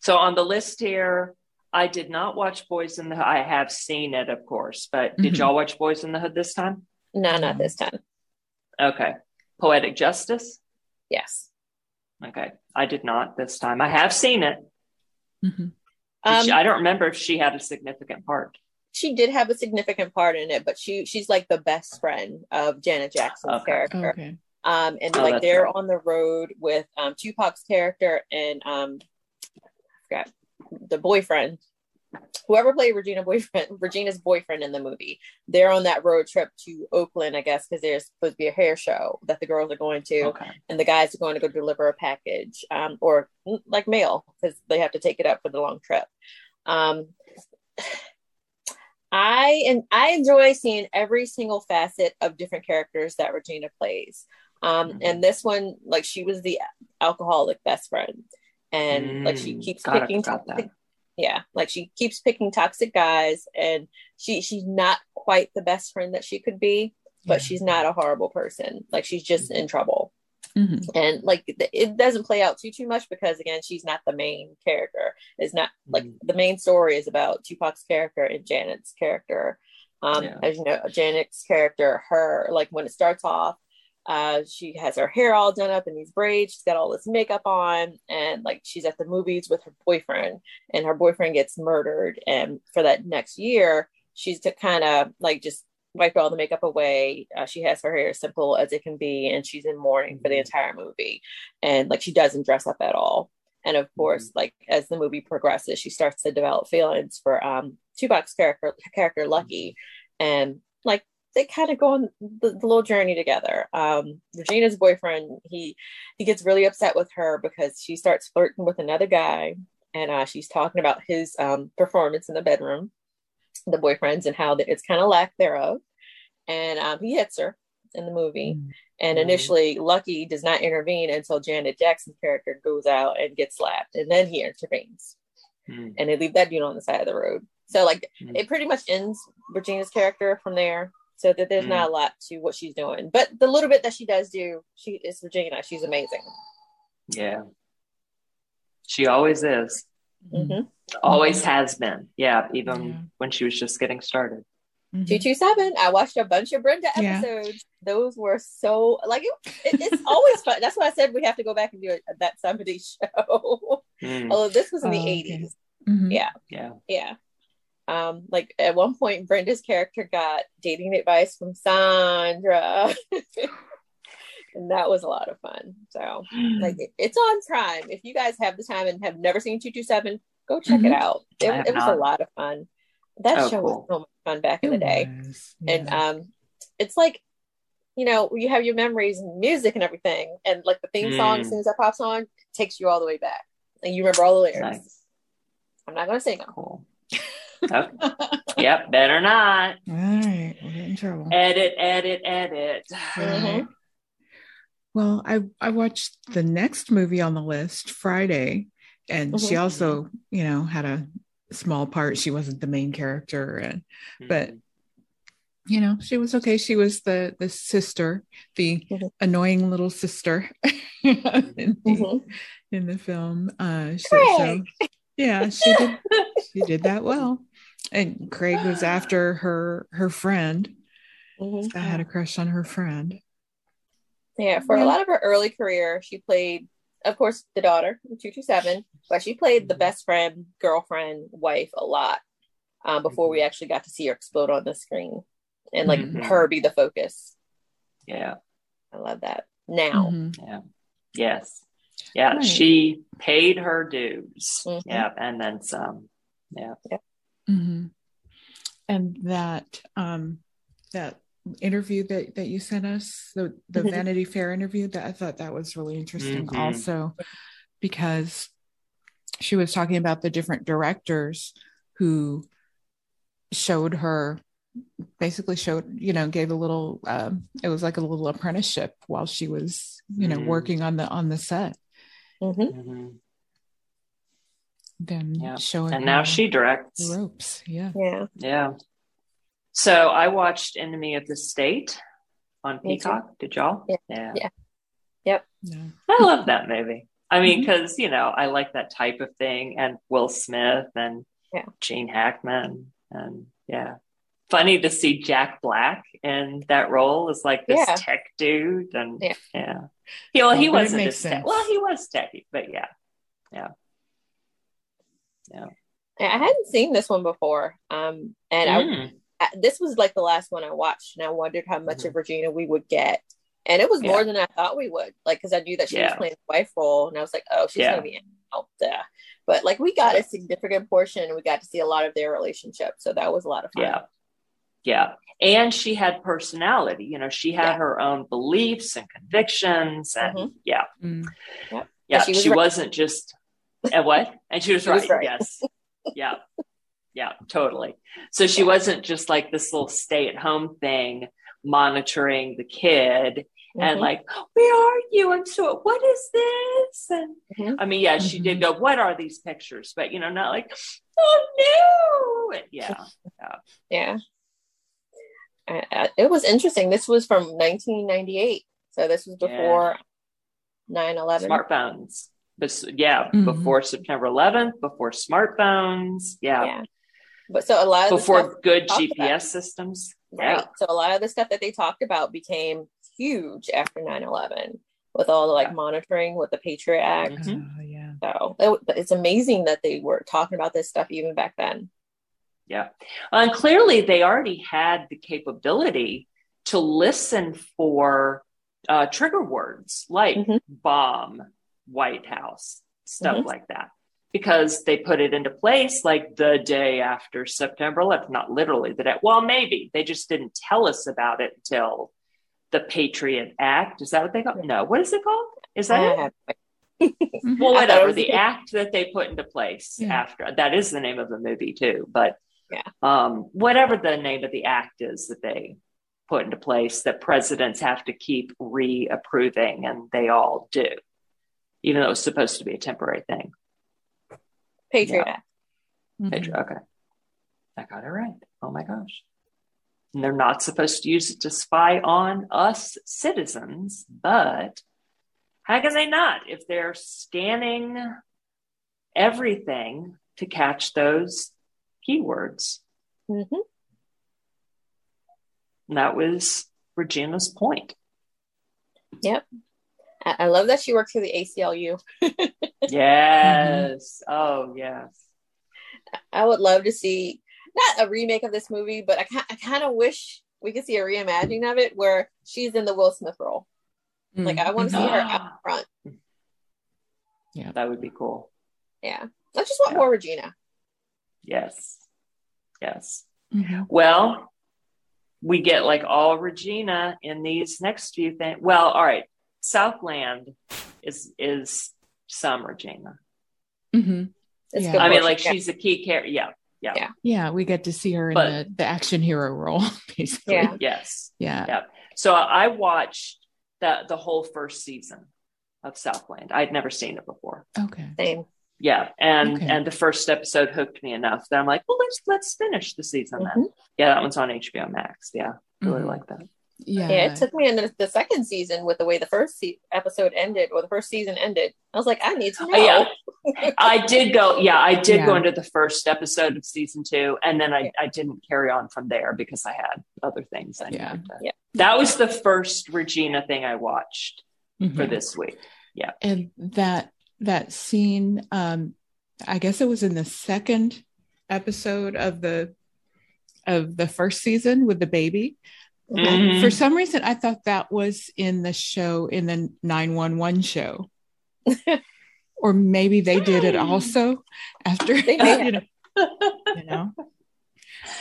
so on the list here, I did not watch Boys in the Hood. I have seen it, of course, but did mm-hmm. y'all watch Boys in the Hood this time? No, not this time. Okay. Poetic Justice? Yes. Okay. I did not this time. I have seen it. Mm-hmm. Um, she, I don't remember if she had a significant part. She did have a significant part in it, but she she's like the best friend of Janet Jackson's okay. character. Okay. Um, and oh, like they're right. on the road with um, Tupac's character and um, I forgot the boyfriend whoever played Regina boyfriend, [laughs] Regina's boyfriend in the movie, they're on that road trip to Oakland, I guess, because there's supposed to be a hair show that the girls are going to, okay. and the guys are going to go deliver a package, um, or like mail because they have to take it up for the long trip. Um, I and I enjoy seeing every single facet of different characters that Regina plays. Um, mm-hmm. and this one, like she was the alcoholic best friend, and mm, like she mm, keeps picking toxic, yeah like she keeps picking toxic guys and she she's not quite the best friend that she could be but yeah. she's not a horrible person like she's just in trouble mm-hmm. and like it doesn't play out too too much because again she's not the main character it's not like mm-hmm. the main story is about tupac's character and janet's character um yeah. as you know janet's character her like when it starts off uh, she has her hair all done up in these braids. She's got all this makeup on, and like she's at the movies with her boyfriend, and her boyfriend gets murdered. And for that next year, she's to kind of like just wipe all the makeup away. Uh, she has her hair as simple as it can be, and she's in mourning for the Mhm. entire movie. And like she doesn't dress up at all. And of course, like as the movie progresses, she starts to develop feelings for um Tupac's character character Lucky, and like they kind of go on the, the little journey together. Um, Regina's boyfriend he he gets really upset with her because she starts flirting with another guy, and uh, she's talking about his um performance in the bedroom, the boyfriends, and how that it's kind of lack thereof. And um, he hits her in the movie. Mm. And initially, Lucky does not intervene until Janet Jackson's character goes out and gets slapped, and then he intervenes, Mm. and they leave that dude on the side of the road. So, like, Mm. it pretty much ends Regina's character from there. So that there's Mm. not a lot to what she's doing, but the little bit that she does do, she is Regina. She's amazing. Yeah. She always is. Mm-hmm. Always has been. Yeah. Even Yeah. when she was just getting started. Mhm. Two two seven. I watched a bunch of Brenda Yeah. episodes. Those were so like it, it- it's always fun. That's why I said we have to go back and do a, that somebody [laughs] show. Mm. Although this was in the Oh, okay. eighties. Mhm. Yeah. Yeah. Yeah. Um, like at one point, Brenda's character got dating advice from Sandra, [laughs] and that was a lot of fun. So, like, it- [gasps] it's on Prime. If you guys have the time and have never seen Two Two Seven, go check it Mhm. out. It, it was a lot of fun. That Oh, show cool. was so much fun back in the It day, and um, it's like. You know, you have your memories and music and everything, and like the theme song, as Mm. soon as that pops on, takes you all the way back, and you remember all the lyrics. Nice. I'm not gonna sing them. Cool. [laughs] Okay. yep. Better not. [laughs] All right, we'll get in trouble. Edit, edit, edit. Mhm. Well, I I watched the next movie on the list Friday, and she Mhm. also, you know, had a small part. She wasn't the main character, and But- you know, she was okay. She was the the sister, the Mhm. annoying little sister [laughs] in, the, Mhm. in the film. Uh, so, so yeah, she did she did that well. And Craig was after her her friend. Mhm. I had a crush on her friend. Yeah, for Yeah. a lot of her early career, she played, of course, the daughter, 227, but she played the best friend, girlfriend, wife a lot um, before we actually got to see her explode on the screen and like Mhm. her be the focus. Yeah. I love that. Now, Mhm. Yeah. Yes. Yeah. Right. She paid her dues. Mhm. Yeah. And then some. Yeah. Hmm And that um that interview that that you sent us, the the Mhm. Vanity Fair interview, that I thought that was really interesting Mhm. also because she was talking about the different directors who showed her basically showed you know gave a little um it was like a little apprenticeship while she was you know Mhm. working on the on the set Mhm. Then Yeah. showing And now she directs. ropes yeah yeah, Yeah. So I watched Enemy of the State on Me too. Peacock. Did y'all? Yeah. Yeah. Yeah. no. I love that movie. I mean, mm-hmm. because, you know, I like that type of thing and Will Smith and Yeah. Gene Hackman. And yeah. Funny to see Jack Black in that role as like this Yeah. tech dude. And Yeah. yeah. He, well, he but it wasn't makes as tech. Well, he was techy, but yeah, yeah. I hadn't seen this one before. Um, and Mm. I, this was like the last one I watched, and I wondered how much Mhm. of Regina we would get, and it was more Yeah. than I thought we would. Like, because I knew that she was playing the wife role, and I was like, oh, she's Yeah. gonna be in. Oh, duh. But like, we got Yeah. a significant portion, and we got to see a lot of their relationship, so that was a lot of fun. Yeah. Yeah. And she had personality. You know, she had Yeah. her own beliefs and convictions. And Mhm. yeah. Mm. Yeah. She She, right. wasn't just a what? And she was, She right. was right. Yes. [laughs] Yeah. Yeah, totally. So she wasn't just like this little stay at home thing monitoring the kid and Mhm. like, where are you? I'm so, what is this? And Mhm. I mean, yeah, she Mhm. did go, what are these pictures? But, you know, not like, oh no. [laughs] Yeah. yeah. Uh, it was interesting. This was from 1998, so this was Yeah. before 9/11. smartphones. This, yeah, Mhm. before September 11th, before smartphones, yeah, Yeah. But so a lot of before good talked GPS systems. Right. Yeah, So a lot of the stuff that they talked about became huge after 9-11 with all the like Yeah. monitoring with the Patriot Act. Mhm. Oh, yeah So it, it's amazing that they were talking about this stuff even back then. Yeah. And clearly they already had the capability to listen for uh, trigger words like mm-hmm. bomb, White House, stuff mm-hmm. like that, because they put it into place like the day after September 11th, not literally the day. Well, maybe they just didn't tell us about it until the Patriot Act. Is that what they call? No, what is it called? Is that it? [laughs] well, whatever the act that they put into place yeah. after that is the name of the movie too. But yeah, um, whatever the name of the act is that they put into place that presidents have to keep reapproving, and they all do, even though it's supposed to be a temporary thing. Patriot yeah. Act. Mm-hmm. Patriot. Okay, I got it right. Oh my gosh. And they're not supposed to use it to spy on us citizens, but how can they not if they're scanning everything to catch those keywords? Mm-hmm. And that was Regina's point. Yep. I love that she worked for the ACLU. [laughs] yes. Mm-hmm. Oh, yes. I would love to see not a remake of this movie, but I, I kind of wish we could see a reimagining of it where she's in the Will Smith role. Mm-hmm. Like I want to see her out front. Yeah, that would be cool. Yeah, I just want yeah. more Regina. Yes, yes. Mm-hmm. Well, we get like all Regina in these next few things. Well, all right, Southland is is some Regina. Mm-hmm. Yeah. I mean, like she's a key character. Yeah, yeah, yeah. Yeah, we get to see her in but, the, the action hero role, [laughs] basically. Yeah. Yes. Yeah. Yeah. So I watched the the whole first season of Southland. I'd never seen it before. Okay. Same. Yeah, and okay. and the first episode hooked me enough that I'm like, well, let's let's finish the season mm-hmm. then. Yeah, that one's on HBO Max. Yeah, really mm-hmm. like that. Yeah. yeah, it took me into the second season with the way the first se- episode ended or the first season ended. I was like, I need to know. yeah, [laughs] I did go. Yeah, I did yeah. go into the first episode of season two, and then I, I didn't carry on from there because I had other things. I yeah, yeah. That was the first Regina thing I watched mm-hmm. for this week. Yeah, and that that scene. Um, I guess it was in the second episode of the of the first season with the baby Mm-hmm. For some reason, I thought that was in the show, in the 911 show. [laughs] or maybe they did it also after, [laughs] you know. You know?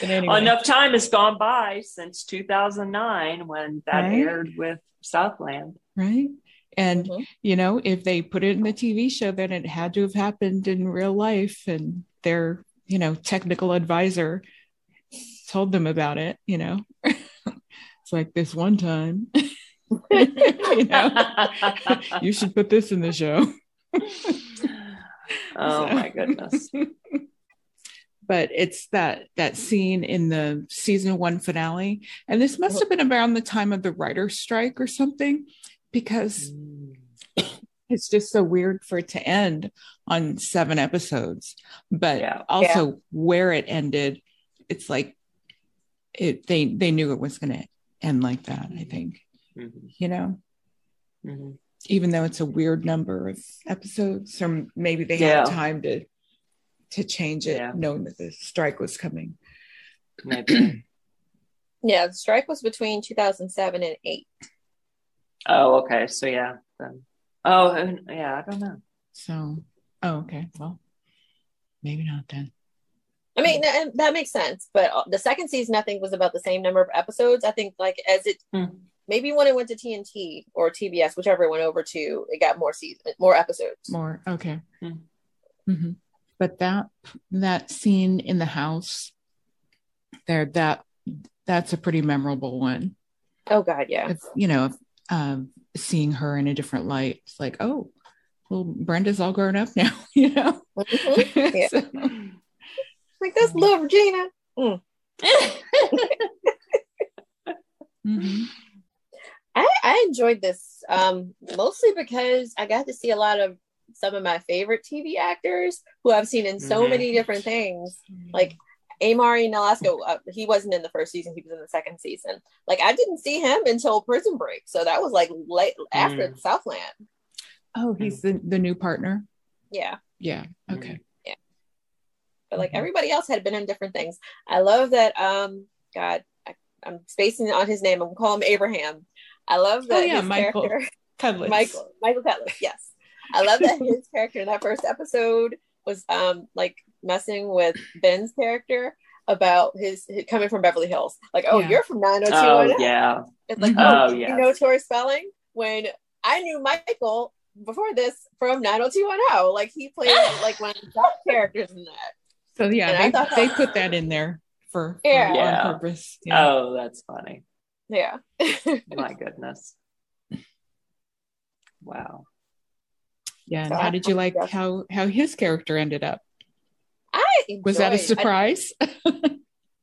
Anyway. Enough time has gone by since 2009 when that right? aired with Southland. Right. And, mm-hmm. you know, if they put it in the TV show, then it had to have happened in real life. And their, you know, technical advisor told them about it, you know. It's like this one time, [laughs] you know, [laughs] you should put this in the show. [laughs] oh my goodness. but it's that that scene in the season one finale and this must have been around the time of the writer's strike or something because mm. it's just so weird for it to end on seven episodes but yeah. also yeah. where it ended it's like it they they knew it was going to end like that i think mm-hmm. you know mm-hmm. even though it's a weird number of episodes or maybe they yeah. had time to to change it yeah. knowing that the strike was coming [clears throat] yeah the strike was between 2007 and 8 oh okay so yeah then oh yeah i don't know so oh okay well maybe not then I mean, that, that makes sense. But uh, the second season, I think, was about the same number of episodes. I think, like, as it mm. maybe when it went to TNT or TBS, whichever it went over to, it got more season, more episodes. More okay. Mm. Mm-hmm. But that that scene in the house there, that that's a pretty memorable one. Oh God, yeah. If, you know, um, seeing her in a different light, it's like, oh, well, Brenda's all grown up now. [laughs] You know. Mm-hmm. [laughs] Yeah. so, like that's little Regina. Mm. mm-hmm. I, I enjoyed this um, mostly because I got to see a lot of some of my favorite TV actors who I've seen in so mm-hmm. many different things. Like Amaury Nolasco, uh, he wasn't in the first season; he was in the second season. Like I didn't see him until Prison Break, so that was like late after mm. Southland. Oh, he's the the new partner. Yeah. Yeah. Okay. But like Mhm. everybody else had been in different things. I love that. Um, God, I, I'm spacing on his name. I'm call him Abraham. I love that. Oh, yeah, his Michael. character- [laughs] Michael Michael Cudlitz. Yes, I love that his [laughs] character in that first episode was um like messing with Ben's character about his, his coming from Beverly Hills. Like, oh, Yeah. you're from 90210. Oh yeah. It's like, [laughs] oh, Oh, you know Tori Spelling? When I knew Michael before this from 90210. Like he played like one of the top characters in that. So yeah, And I they, thought they put that in there for, for Yeah. Yeah. on purpose. Yeah. Oh, that's funny. Yeah. [laughs] My goodness. Wow. yeah. And So how I- did you like yeah. how how his character ended up? I Was that a surprise? [laughs] I,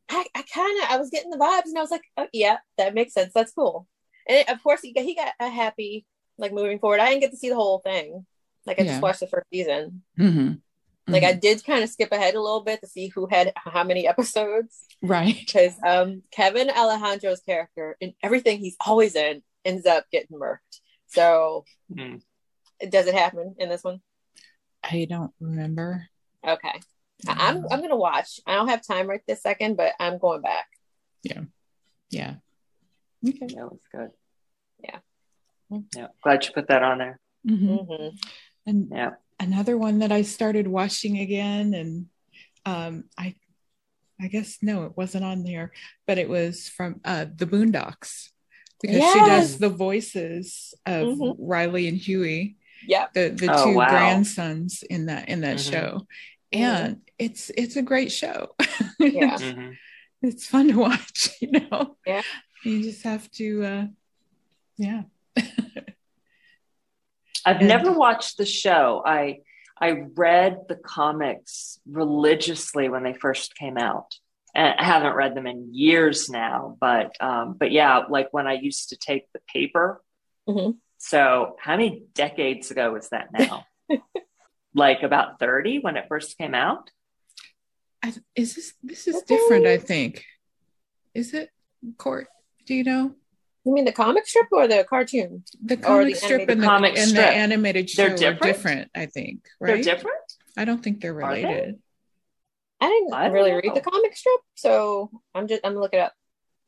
I, I kind of I was getting the vibes and I was like, oh yeah, that makes sense. That's cool. And it- of course he got, he got a happy like moving forward. I didn't get to see the whole thing. Like I Yeah. just watched the first season. Mhm. Like I Mhm. did kind of skip ahead a little bit to see who had how many episodes right. [laughs] because um Kevin Alejandro's character in everything he's always in ends up getting murked. So Hmm. does it happen in this one? I don't remember. Okay. I- I'm I'm gonna watch. I don't have time right this second, but I'm going back. yeah. Yeah. Okay. That was good. Yeah. Yeah. Glad you put that on there. Mhm. hmm And Yeah. Another one that I started watching again, and um, I, I guess no, it wasn't on there, but it was from uh, the Boondocks because she does the voices of Mhm. Riley and Huey, yeah, the the Oh, two wow. grandsons in that in that Mhm. show, and it's it's a great show. [laughs] Yeah. It's fun to watch. [laughs] You know, Yeah. you just have to, uh, yeah. I've And- never watched the show. I I read the comics religiously when they first came out. And I haven't read them in years now, but um, but yeah, like when I used to take the paper. Mhm. So how many decades ago was that now? [laughs] like about 30 when it first came out? I, is this this is different? I think. Is it Cort? Do you know You mean the comic strip or the cartoon? the comic the strip and the, Comic and the animated show They're are different? different? I think. Right. They're different? I don't think they're Are they? related. I didn't I really know. read the comic strip, so I'm just I'm gonna look it up.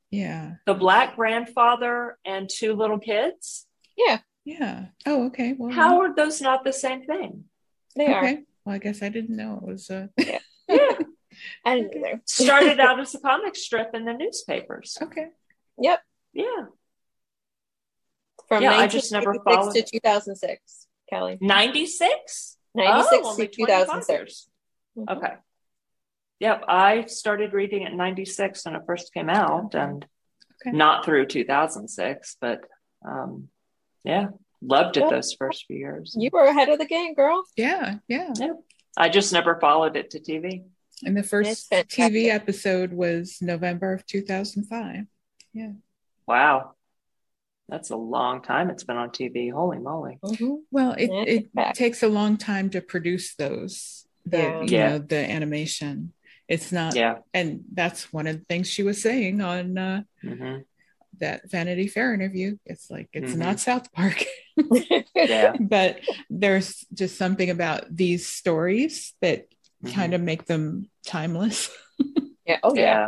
Yeah. The black grandfather and two little kids? Yeah, Yeah. Oh, okay. Well, How are those not the same thing? they are. okay. Well, I guess I didn't know it was. Uh, Yeah. [laughs] I didn't either. Started [laughs] out as a comic strip in the newspapers. okay. Yep, Yeah. From Yeah, I just never followed to 2006, Kelly. 96? 96 Oh, only to 2006. years. Mhm. Okay. Yep, I started reading it in 96 when it first came out and Okay. not through 2006, but um, yeah, loved it Yeah. those first few years. You were ahead of the game, girl. Yeah. Yeah. Yep. I just never followed it to TV. And the first. TV episode was November of 2005. Yeah. Wow. That's a long time it's been on TV. Holy moly. Mhm. Well, it, it back. takes a long time to produce those. The Yeah. you Yeah. know the animation. It's not, Yeah. and that's one of the things she was saying on uh, hmm that Vanity Fair interview. It's like it's Mhm. not South Park, [laughs] Yeah. [laughs] but there's just something about these stories that Mhm. kind of make them timeless. [laughs] yeah. Oh yeah. yeah.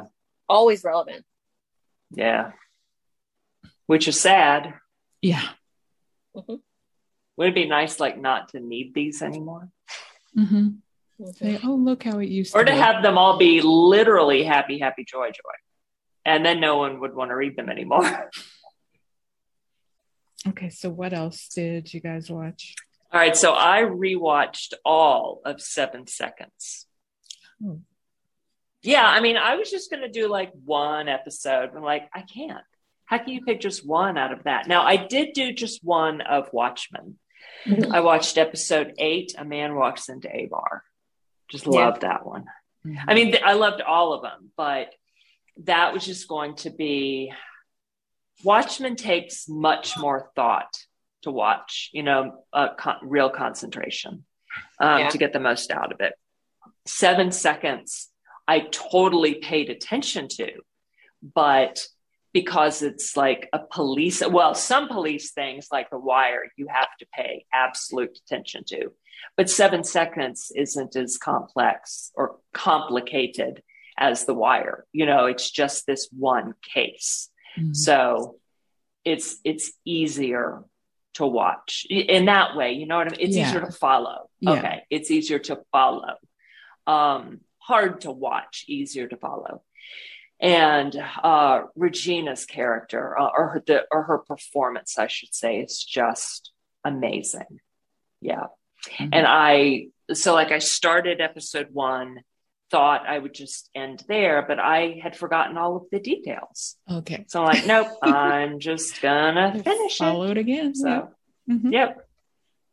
Always relevant. Yeah. Which is sad. Yeah. Would it be nice, like, not to need these anymore? hmm Mhm. Say, oh, look how it used Or to to have them all be literally happy, happy, joy, joy. And then no one would want to read them anymore. [laughs] Okay, so what else did you guys watch? All right. So I rewatched all of Seven Seconds. Oh. Yeah. I mean, I was just going to do like one episode. I'm like, I can't. How can you pick just one out of that? Now, I did do just one of Watchmen. Mhm. I watched episode eight, A Man Walks into A Bar. Just Yeah. loved that one. I mean, I loved all of them, but that was just going to be. Watchmen takes much more thought to watch, you know, uh, con- real concentration um, Yeah. to get the most out of it. Seven seconds, I totally paid attention to, but because it's like a police well some police things like the wire you have to pay absolute attention to but seven seconds isn't as complex or complicated as the wire. You know it's just this one case. Mm-hmm. so it's it's easier to watch. In that way you know what i mean? It's yeah. easier to follow. Yeah. okay. It's easier to follow. Um hard to watch easier to follow and uh, Regina's character uh, or her the, or her performance, I should say, is just amazing. Yeah, mm-hmm. and I so like I started episode one, thought I would just end there, but I had forgotten all of the details. Okay, so I'm like, nope, [laughs] I'm just gonna finish follow it, it again. So, mm-hmm. yep,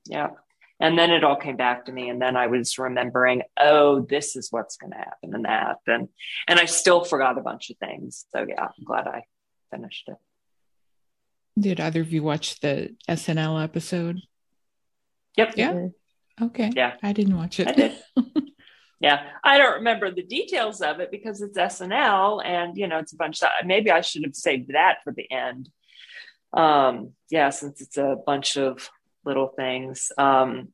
yep. And then it all came back to me. And then I was remembering, oh, this is what's going to happen and that. And, and I still forgot a bunch of things. So yeah, I'm glad I finished it. Did either of you watch the SNL episode? Yep. Yeah. Okay. Yeah. I didn't watch it. I did. [laughs] yeah. I don't remember the details of it because it's SNL and, you know, it's a bunch of, maybe I should have saved that for the end. Um, yeah, since it's a bunch of little things. Um,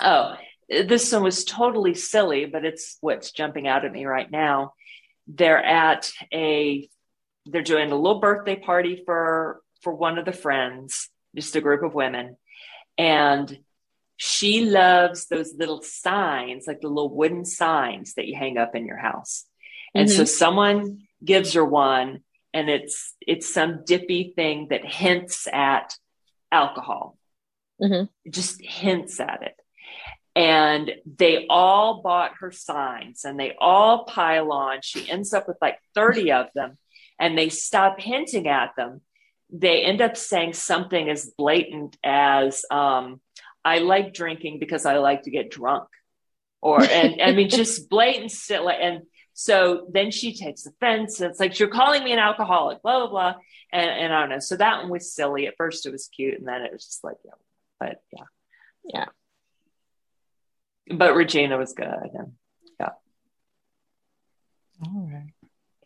oh, this one was totally silly, but it's what's jumping out at me right now. They're at a, they're doing a little birthday party for for one of the friends, just a group of women, and she loves those little signs, like the little wooden signs that you hang up in your house. And mm-hmm. so someone gives her one, and it's it's some dippy thing that hints at alcohol mm-hmm. just hints at it. And they all bought her signs and they all pile on. She ends up with like 30 [laughs] of them and they stop hinting at them. They end up saying something as blatant as, um, I like drinking because I like to get drunk. Or, and I mean, [laughs] just blatant silly. And so then she takes offense. And it's like, you're calling me an alcoholic, blah, blah, blah. And, and I don't know. So that one was silly. At first it was cute. And then it was just like, yeah, but yeah. Yeah. But Regina was good. And yeah. All right.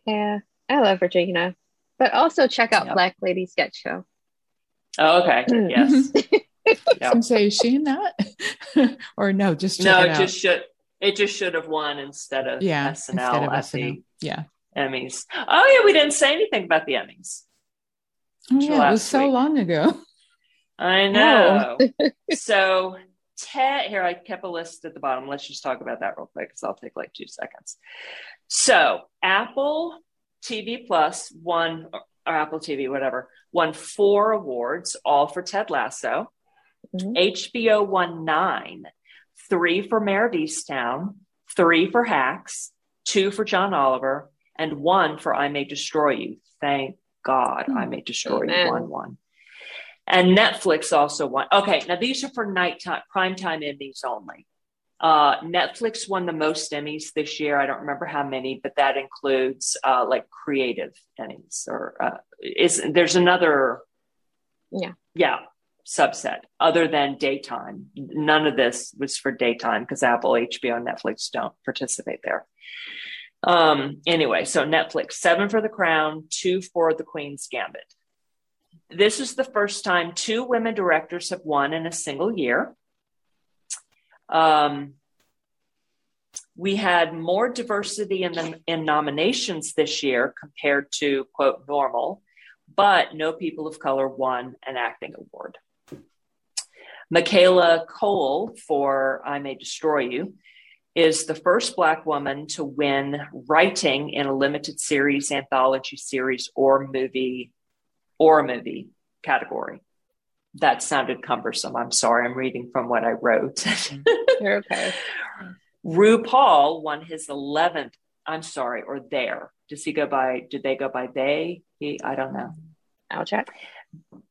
Yeah. I love Regina. But also check out yep. Black Lady Sketch Show. Oh, okay. [laughs] Yes. [laughs] yep. say, is she in that? [laughs] or no, just no, it, just should it just should have won instead of yeah, SNL instead of SNL. Yeah. Emmys. Oh yeah, we didn't say anything about the Emmys. Oh, yeah, it was so week. long ago. I know. [laughs] so Ted, here I kept a list at the bottom. Let's just talk about that real quick because I'll take like two seconds. So Apple TV Plus won, or Apple TV, whatever, won four awards, all for Ted Lasso. Mm-hmm. HBO won nine, three for Mare of Easttown, three for Hacks, two for John Oliver, and one for I May Destroy You. Thank God I May Destroy Amen. You won one. And Netflix also won. Okay, now these are for nighttime, primetime Emmys only. Uh, Netflix won the most Emmys this year. I don't remember how many, but that includes uh, like creative Emmys or uh, is there's another, yeah, yeah, subset other than daytime. None of this was for daytime because Apple, HBO, Netflix don't participate there. Um, anyway, so Netflix seven for The Crown, two for The Queen's Gambit. This is the first time two women directors have won in a single year. Um, we had more diversity in the in nominations this year compared to quote normal, but no people of color won an acting award. Michaela Coel for I May Destroy You is the first Black woman to win writing in a limited series, anthology series, or movie or a movie category. That sounded cumbersome. I'm sorry. I'm reading from what I wrote. [laughs] You're okay. RuPaul won his 11th. I'm sorry, or there. Does he go by? Did they go by they? He? I don't know. I'll check.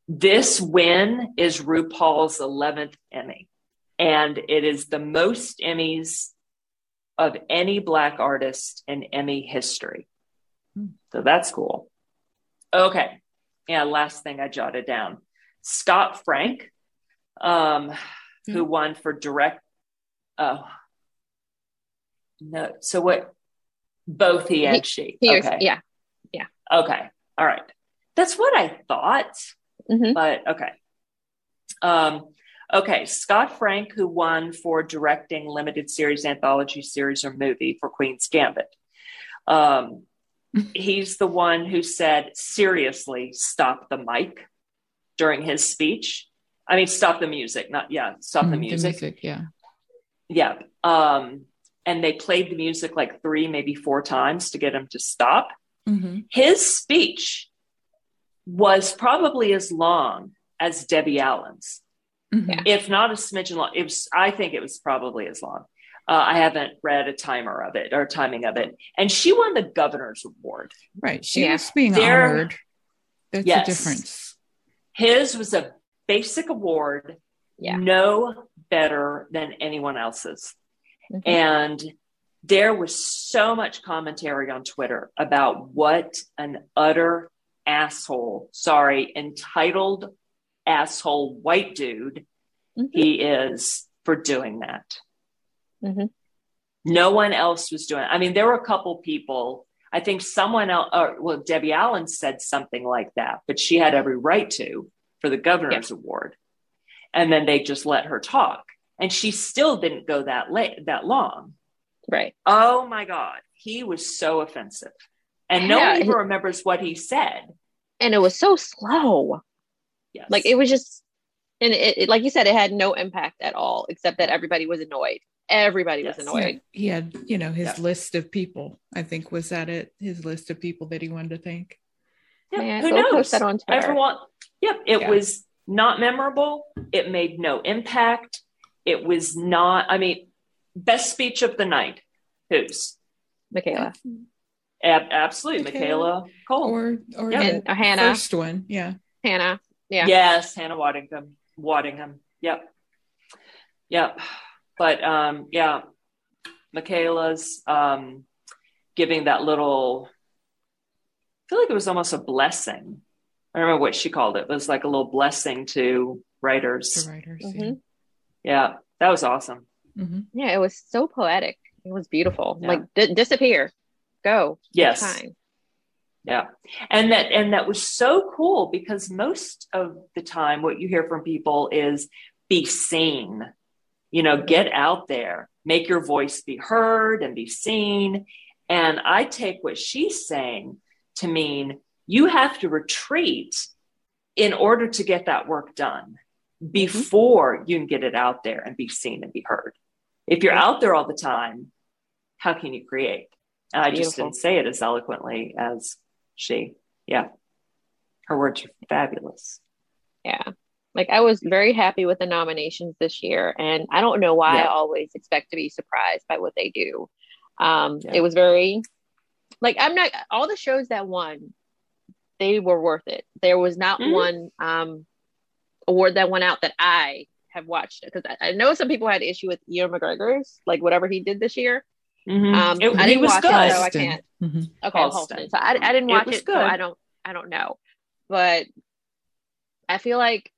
This win is RuPaul's 11th Emmy, and it is the most Emmys of any Black artist in Emmy history. Hmm. So that's cool. Okay yeah, last thing I jotted down. Scott Frank, um, mm-hmm. who won for direct. Oh, no. So what? Both he and she. He, okay. Yeah. Yeah. Okay. All right. That's what I thought. Mhm. But okay. Um, okay, Scott Frank, who won for directing limited series, anthology series, or movie for Queen's Gambit. Um, he's the one who said, seriously, stop the mic during his speech. I mean, stop the music, not, yeah, stop the Mhm, music. yeah. Yeah. Um, and they played the music like three, maybe four times to get him to stop. Mhm. His speech was probably as long as Debbie Allen's, Mhm. If not a smidgen long. It was, I think it was probably as long. Uh, I haven't read a timer of it or timing of it. And she won the governor's award. Right. She Yeah. was being There- honored. That's Yes. the difference. His was a basic award, Yeah. no better than anyone else's. Mhm. And there was so much commentary on Twitter about what an utter asshole, sorry, entitled asshole white dude Mhm. he is for doing that. Mhm. No one else was doing it. I mean, there were a couple people. I think someone else, or, well, Debbie Allen said something like that, but she had every right to for the governor's award. And then they just let her talk. And she still didn't go that late, that long. Right. Oh my God. He was so offensive. And no Yeah, one even remembers what he said. And it was so slow. Yes. Like it was just, and it, it- like you said, it had no impact at all, except that everybody was annoyed. Everybody Yes. was annoyed. He had, you know, his Yeah. list of people. I think was that it. His list of people that he wanted to thank. Yeah, Man, who knows? post that on Twitter. Everyone, yep, it Yeah. was not memorable. It made no impact. It was not, I mean, best speech of the night. Whose? Michaela Ab- absolutely, Michaela. Michaela Coel. Or or Yeah. the and or Hannah, first one. Yeah. Hannah. Yeah. Yes, Hannah Waddingham. Waddingham. Yep. Yep. But um, yeah, Michaela's um, giving that little. I feel like it was almost a blessing. I don't remember what she called it. It was like a little blessing to writers. The writers. Mhm. Yeah, that was awesome. Yeah. hmm Yeah, it was so poetic. It was beautiful. Yeah. Like di- disappear, go. Yes. Yeah. And that and that was so cool because most of the time what you hear from people is be seen. You know, get out there, make your voice be heard and be seen. And I take what she's saying to mean you have to retreat in order to get that work done mm-hmm. before you can get it out there and be seen and be heard. If you're out there all the time, how can you create? And I just didn't say it as eloquently as she. Yeah. Her words are fabulous. Yeah. Like I was very happy with the nominations this year, and I don't know why I always expect to be surprised by what they do. Um, Yeah. It was very, like I'm not all the shows that won, they were worth it. There was not Mhm. one um, award that went out that I have watched because I, I know some people had issue with Ewan McGregor's, like whatever he did this year. Mhm. Um, It- I didn't was watch good. it, so I can't. Mhm. Okay, Halston. So I, I didn't It watch was it, so. I don't I don't know. But I feel like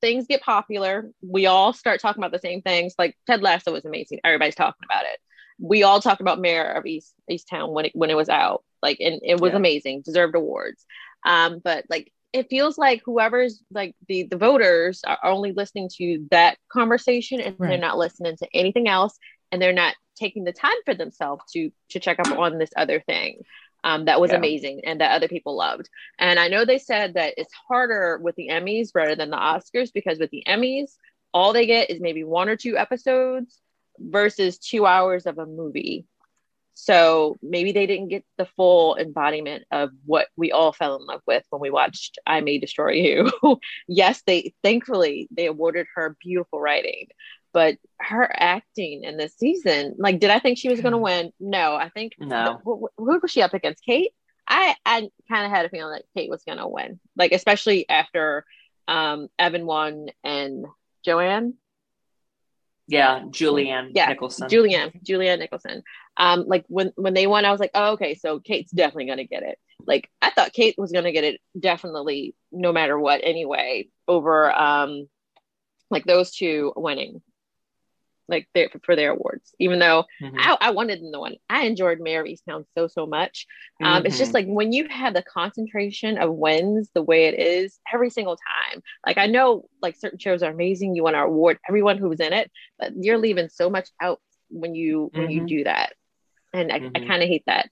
things get popular. We all start talking about the same things. Like Ted Lasso was amazing. Everybody's talking about it. We all talked about Mare of East East Town when it when it was out. Like and it was Yeah. amazing. Deserved awards. Um, but like it feels like whoever's like the the voters are only listening to that conversation and they're not listening to anything else and they're not taking the time for themselves to to check up on this other thing um, that was Yeah. amazing and that other people loved. And I know they said that it's harder with the Emmys rather than the Oscars because with the Emmys, all they get is maybe one or two episodes versus two hours of a movie. So maybe they didn't get the full embodiment of what we all fell in love with when we watched I May Destroy You. [laughs] yes, they thankfully they awarded her beautiful writing, but her acting in this season, like, did I think she was going to win? No, I think No. who, who was she up against? Kate. I I kind of had a feeling that Kate was going to win, like especially after um Evan won and Joanne, Yeah. Julianne Yeah, Nicholson. Julianne, Julianne Nicholson. Um, like when when they won, I was like, oh, okay, so Kate's definitely going to get it. Like I thought Kate was going to get it definitely, no matter what, anyway, over um like those two winning. Like their, for their awards, even though mm-hmm. I, I, wanted them to win. I enjoyed Mare of Easttown so, so much. Um, mm-hmm. It's just mm-hmm. like when you have the concentration of wins the way it is every single time. Like I know like certain shows are amazing. You want to award everyone who's in it, but you're leaving so much out when you, when you mm-hmm. do that. And I, I mm-hmm. kind of hate that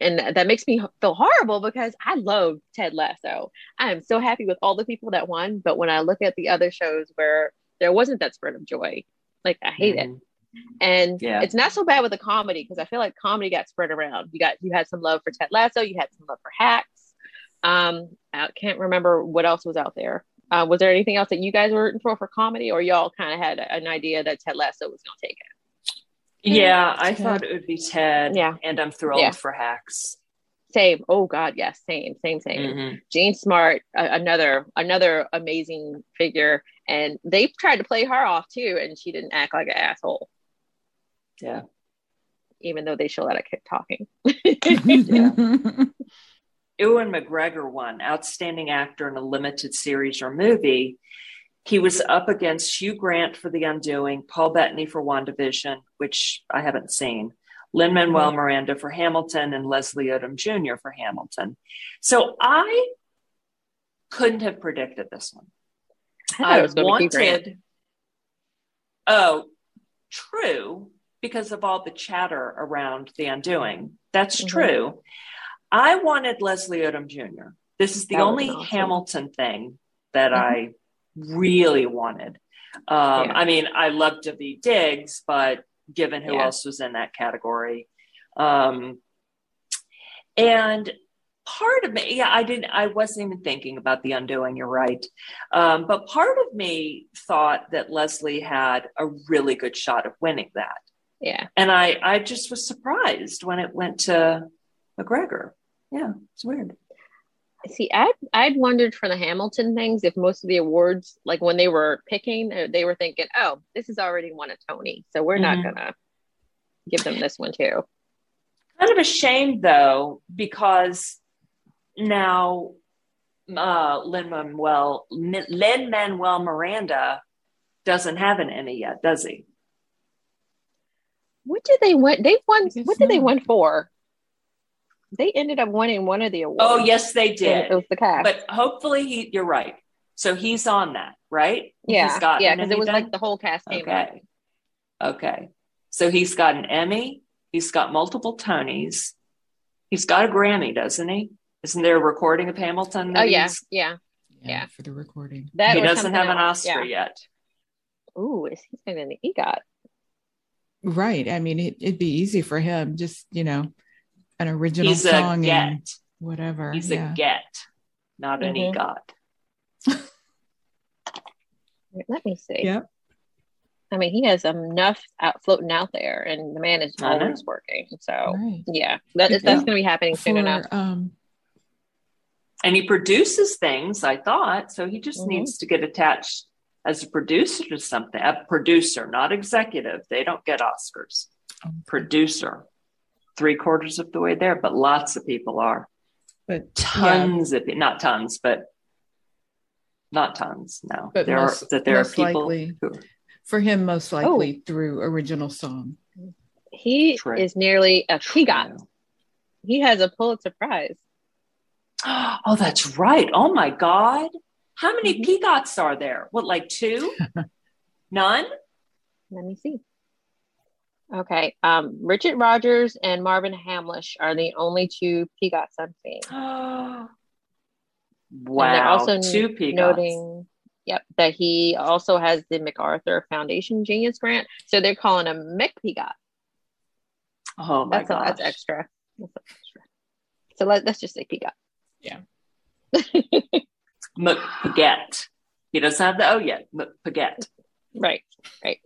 and that makes me feel horrible because I love Ted Lasso. I am so happy with all the people that won, but when I look at the other shows where there wasn't that spurt of joy, like I hate mm. it. And yeah. it's not so bad with the comedy because I feel like comedy got spread around. You got you had some love for Ted Lasso, you had some love for Hacks. Um, I can't remember what else was out there. Uh, was there anything else that you guys were rooting for for comedy, or y'all kind of had an idea that Ted Lasso was going to take it? Yeah, I thought it would be Ted. Yeah. And I'm thrilled yeah. for Hacks. Same. Oh God, yes, same, same, same. Mm-hmm. Jean Smart, uh, another another amazing figure, and they tried to play her off too, and she didn't act like an asshole. Yeah. Even though they should let her keep talking. [laughs] yeah. Ewan McGregor won Outstanding Actor in a Limited Series or Movie he was up against Hugh Grant for The Undoing, Paul Bettany for WandaVision, which I haven't seen, Lin Manuel mm-hmm. Miranda for Hamilton, and Leslie Odom Jr. for Hamilton. So I couldn't have predicted this one. I, I wanted. Oh, true, because of all the chatter around The Undoing. That's mm-hmm. true. I wanted Leslie Odom Jr. This is the only awesome. Hamilton thing that mm-hmm. I really wanted. Um, yeah. I mean, I love Daveed Diggs, but given who yeah. else was in that category, um, and part of me, yeah, I didn't, I wasn't even thinking about the undoing. You're right, um, but part of me thought that Leslie had a really good shot of winning that. Yeah, and I, I just was surprised when it went to McGregor. Yeah, it's weird see I'd, i'd wondered for the hamilton things if most of the awards like when they were picking uh, they were thinking oh this has already won a tony so we're mm-hmm. not gonna give them this one too kind of ashamed though because now uh lin manuel lin manuel miranda doesn't have an emmy yet does he what did they win they won what did they win for they ended up winning one of the awards. Oh, yes, they did. It was the cast. But hopefully, he. You're right. So he's on that, right? Yeah, yeah, because it was like the whole cast came okay. Okay, so he's got an Emmy. He's got multiple Tonys. He's got a Grammy, doesn't he? Isn't there a recording of Hamilton? Oh yeah, yeah, yeah, for the recording. That he doesn't have an Oscar yeah. yet. Ooh, is he going to EGOT? Right. I mean, it, would be easy for him. Just you know, an original He's song a get. and whatever. He's yeah. a get, not mm-hmm. an egot. Let me see. Yep. I mean, he has enough out floating out there, and the man is always working. So, right. yeah, that, that's going to be happening soon For, enough. Um, and he produces things. I thought so. He just mm-hmm. needs to get attached as a producer to something. A producer, not executive. They don't get Oscars. Okay. Producer three quarters of the way there, but lots of people are. But tons yeah. of not tons, but not tons. No, but there most, are that there are people likely, who, for him most likely oh. through original song. He True. is nearly a he got. He has a Pulitzer Prize. [gasps] Oh, that's right. Oh my God. How many mm-hmm. PEGOTs are there? What, like two? [laughs] None? Let me see. Okay. Um, Richard Rodgers and Marvin Hamlisch are the only two PEGOTs I'm seeing. [gasps] wow. they're also two PEGOTs. Noting, yep, that he also has the MacArthur Foundation Genius Grant. So they're calling him Mick PEGOT. Oh my that's, that's extra. That's extra. So let, us just say PEGOT. Yeah. [laughs] McPEGOT. He doesn't have the O yet. McPEGOT. Right. Right.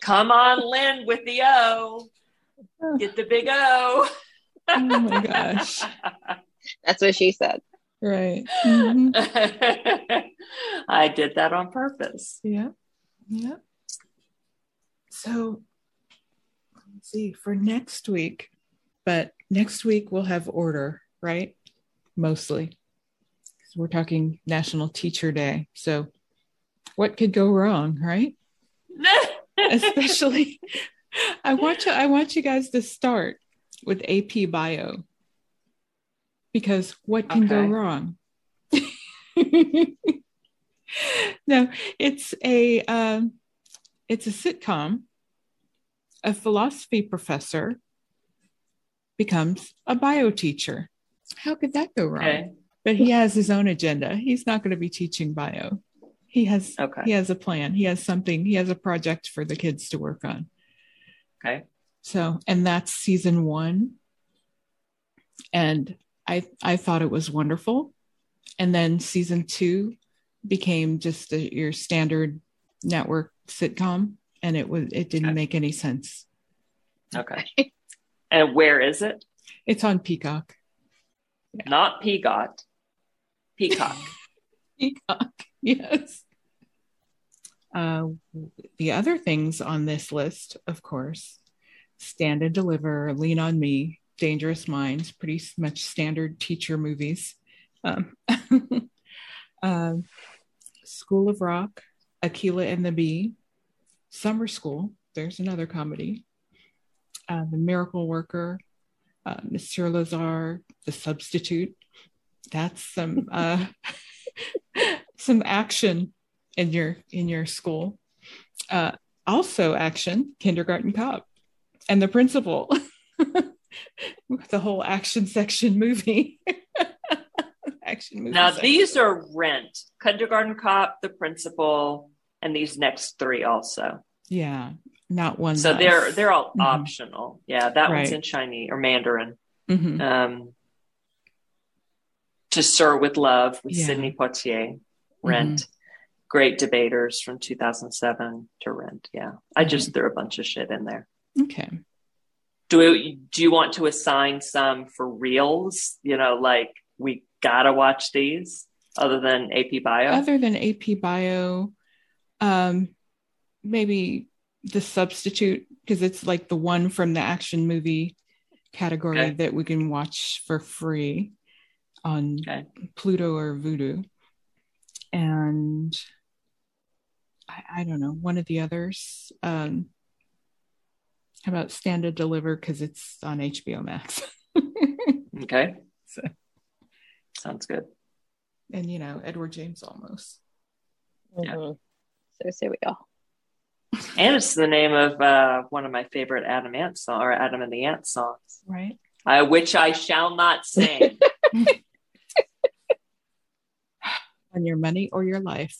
Come on, Lin, with the O. [sighs] Get the big O. oh my gosh. [laughs] That's what she said. Right. Mm-hmm. [laughs] I did that on purpose. Yeah. Yeah. So let's see for next week, but next week we'll have order, right? Mostly. We're talking National Teacher Day. So what could go wrong, right? [laughs] Especially, [laughs] I want you. I want you guys to start with AP Bio because what can okay. go wrong? [laughs] no, it's a um, it's a sitcom. A philosophy professor becomes a bio teacher. How could that go wrong? Okay. But he has his own agenda. He's not going to be teaching bio. He has okay. he has a plan. He has something. He has a project for the kids to work on. Okay. So, and that's season 1. And I I thought it was wonderful. And then season 2 became just a, your standard network sitcom and it was it didn't okay. make any sense. Okay. and where is it? It's on Peacock. Yeah. Not Peacock. Peacock. [laughs] Peacock. Yes. Uh, the other things on this list, of course, Stand and Deliver, Lean on Me, Dangerous Minds, pretty much standard teacher movies. Um, uh, [laughs] School of Rock, Akeelah and the Bee, Summer School, there's another comedy, uh, The Miracle Worker, uh, Monsieur Lazhar, The Substitute. That's some [laughs] uh, some action in your in your school. Uh, also, action, Kindergarten Cop, and the principal. [laughs] the whole action section movie. [laughs] action movie. Now section. these are Rent, Kindergarten Cop, the principal, and these next three also. Yeah, not one. So they're they're all mm-hmm. optional. Yeah, that right. one's in Chinese or Mandarin. Mm-hmm. Um, to Sir with Love with yeah. Sidney Poitier, Rent. Mm-hmm. Great debaters from 2007 to Rent. Yeah, I just mm-hmm. threw a bunch of shit in there. Okay. Do we, do you want to assign some for reels? You know, like we gotta watch these other than AP Bio. Other than AP Bio, um, maybe the substitute because it's like the one from the action movie category okay. that we can watch for free on okay. Pluto or Vudu. And I, I, don't know, one of the others. Um, how about Stand and Deliver because it's on HBO Max? [laughs] okay. So. Sounds good. And, you know, Edward James Olmos. Mm-hmm. Yeah. So, say we go and it's the name of uh, one of my favorite Adam Ant song or Adam and the Ant songs, right? Uh, which I shall not sing. [laughs] On your money or your life.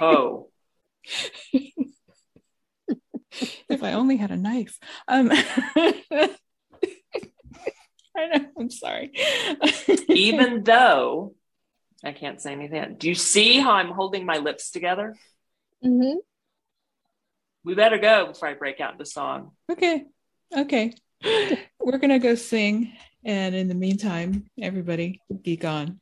Oh. if I only had a knife. Um, [laughs] I know. I'm sorry. Even though I can't say anything. Do you see how I'm holding my lips together? Mm-hmm. We better go before I break out into song. Okay. Okay. We're going to go sing. And in the meantime, everybody geek on.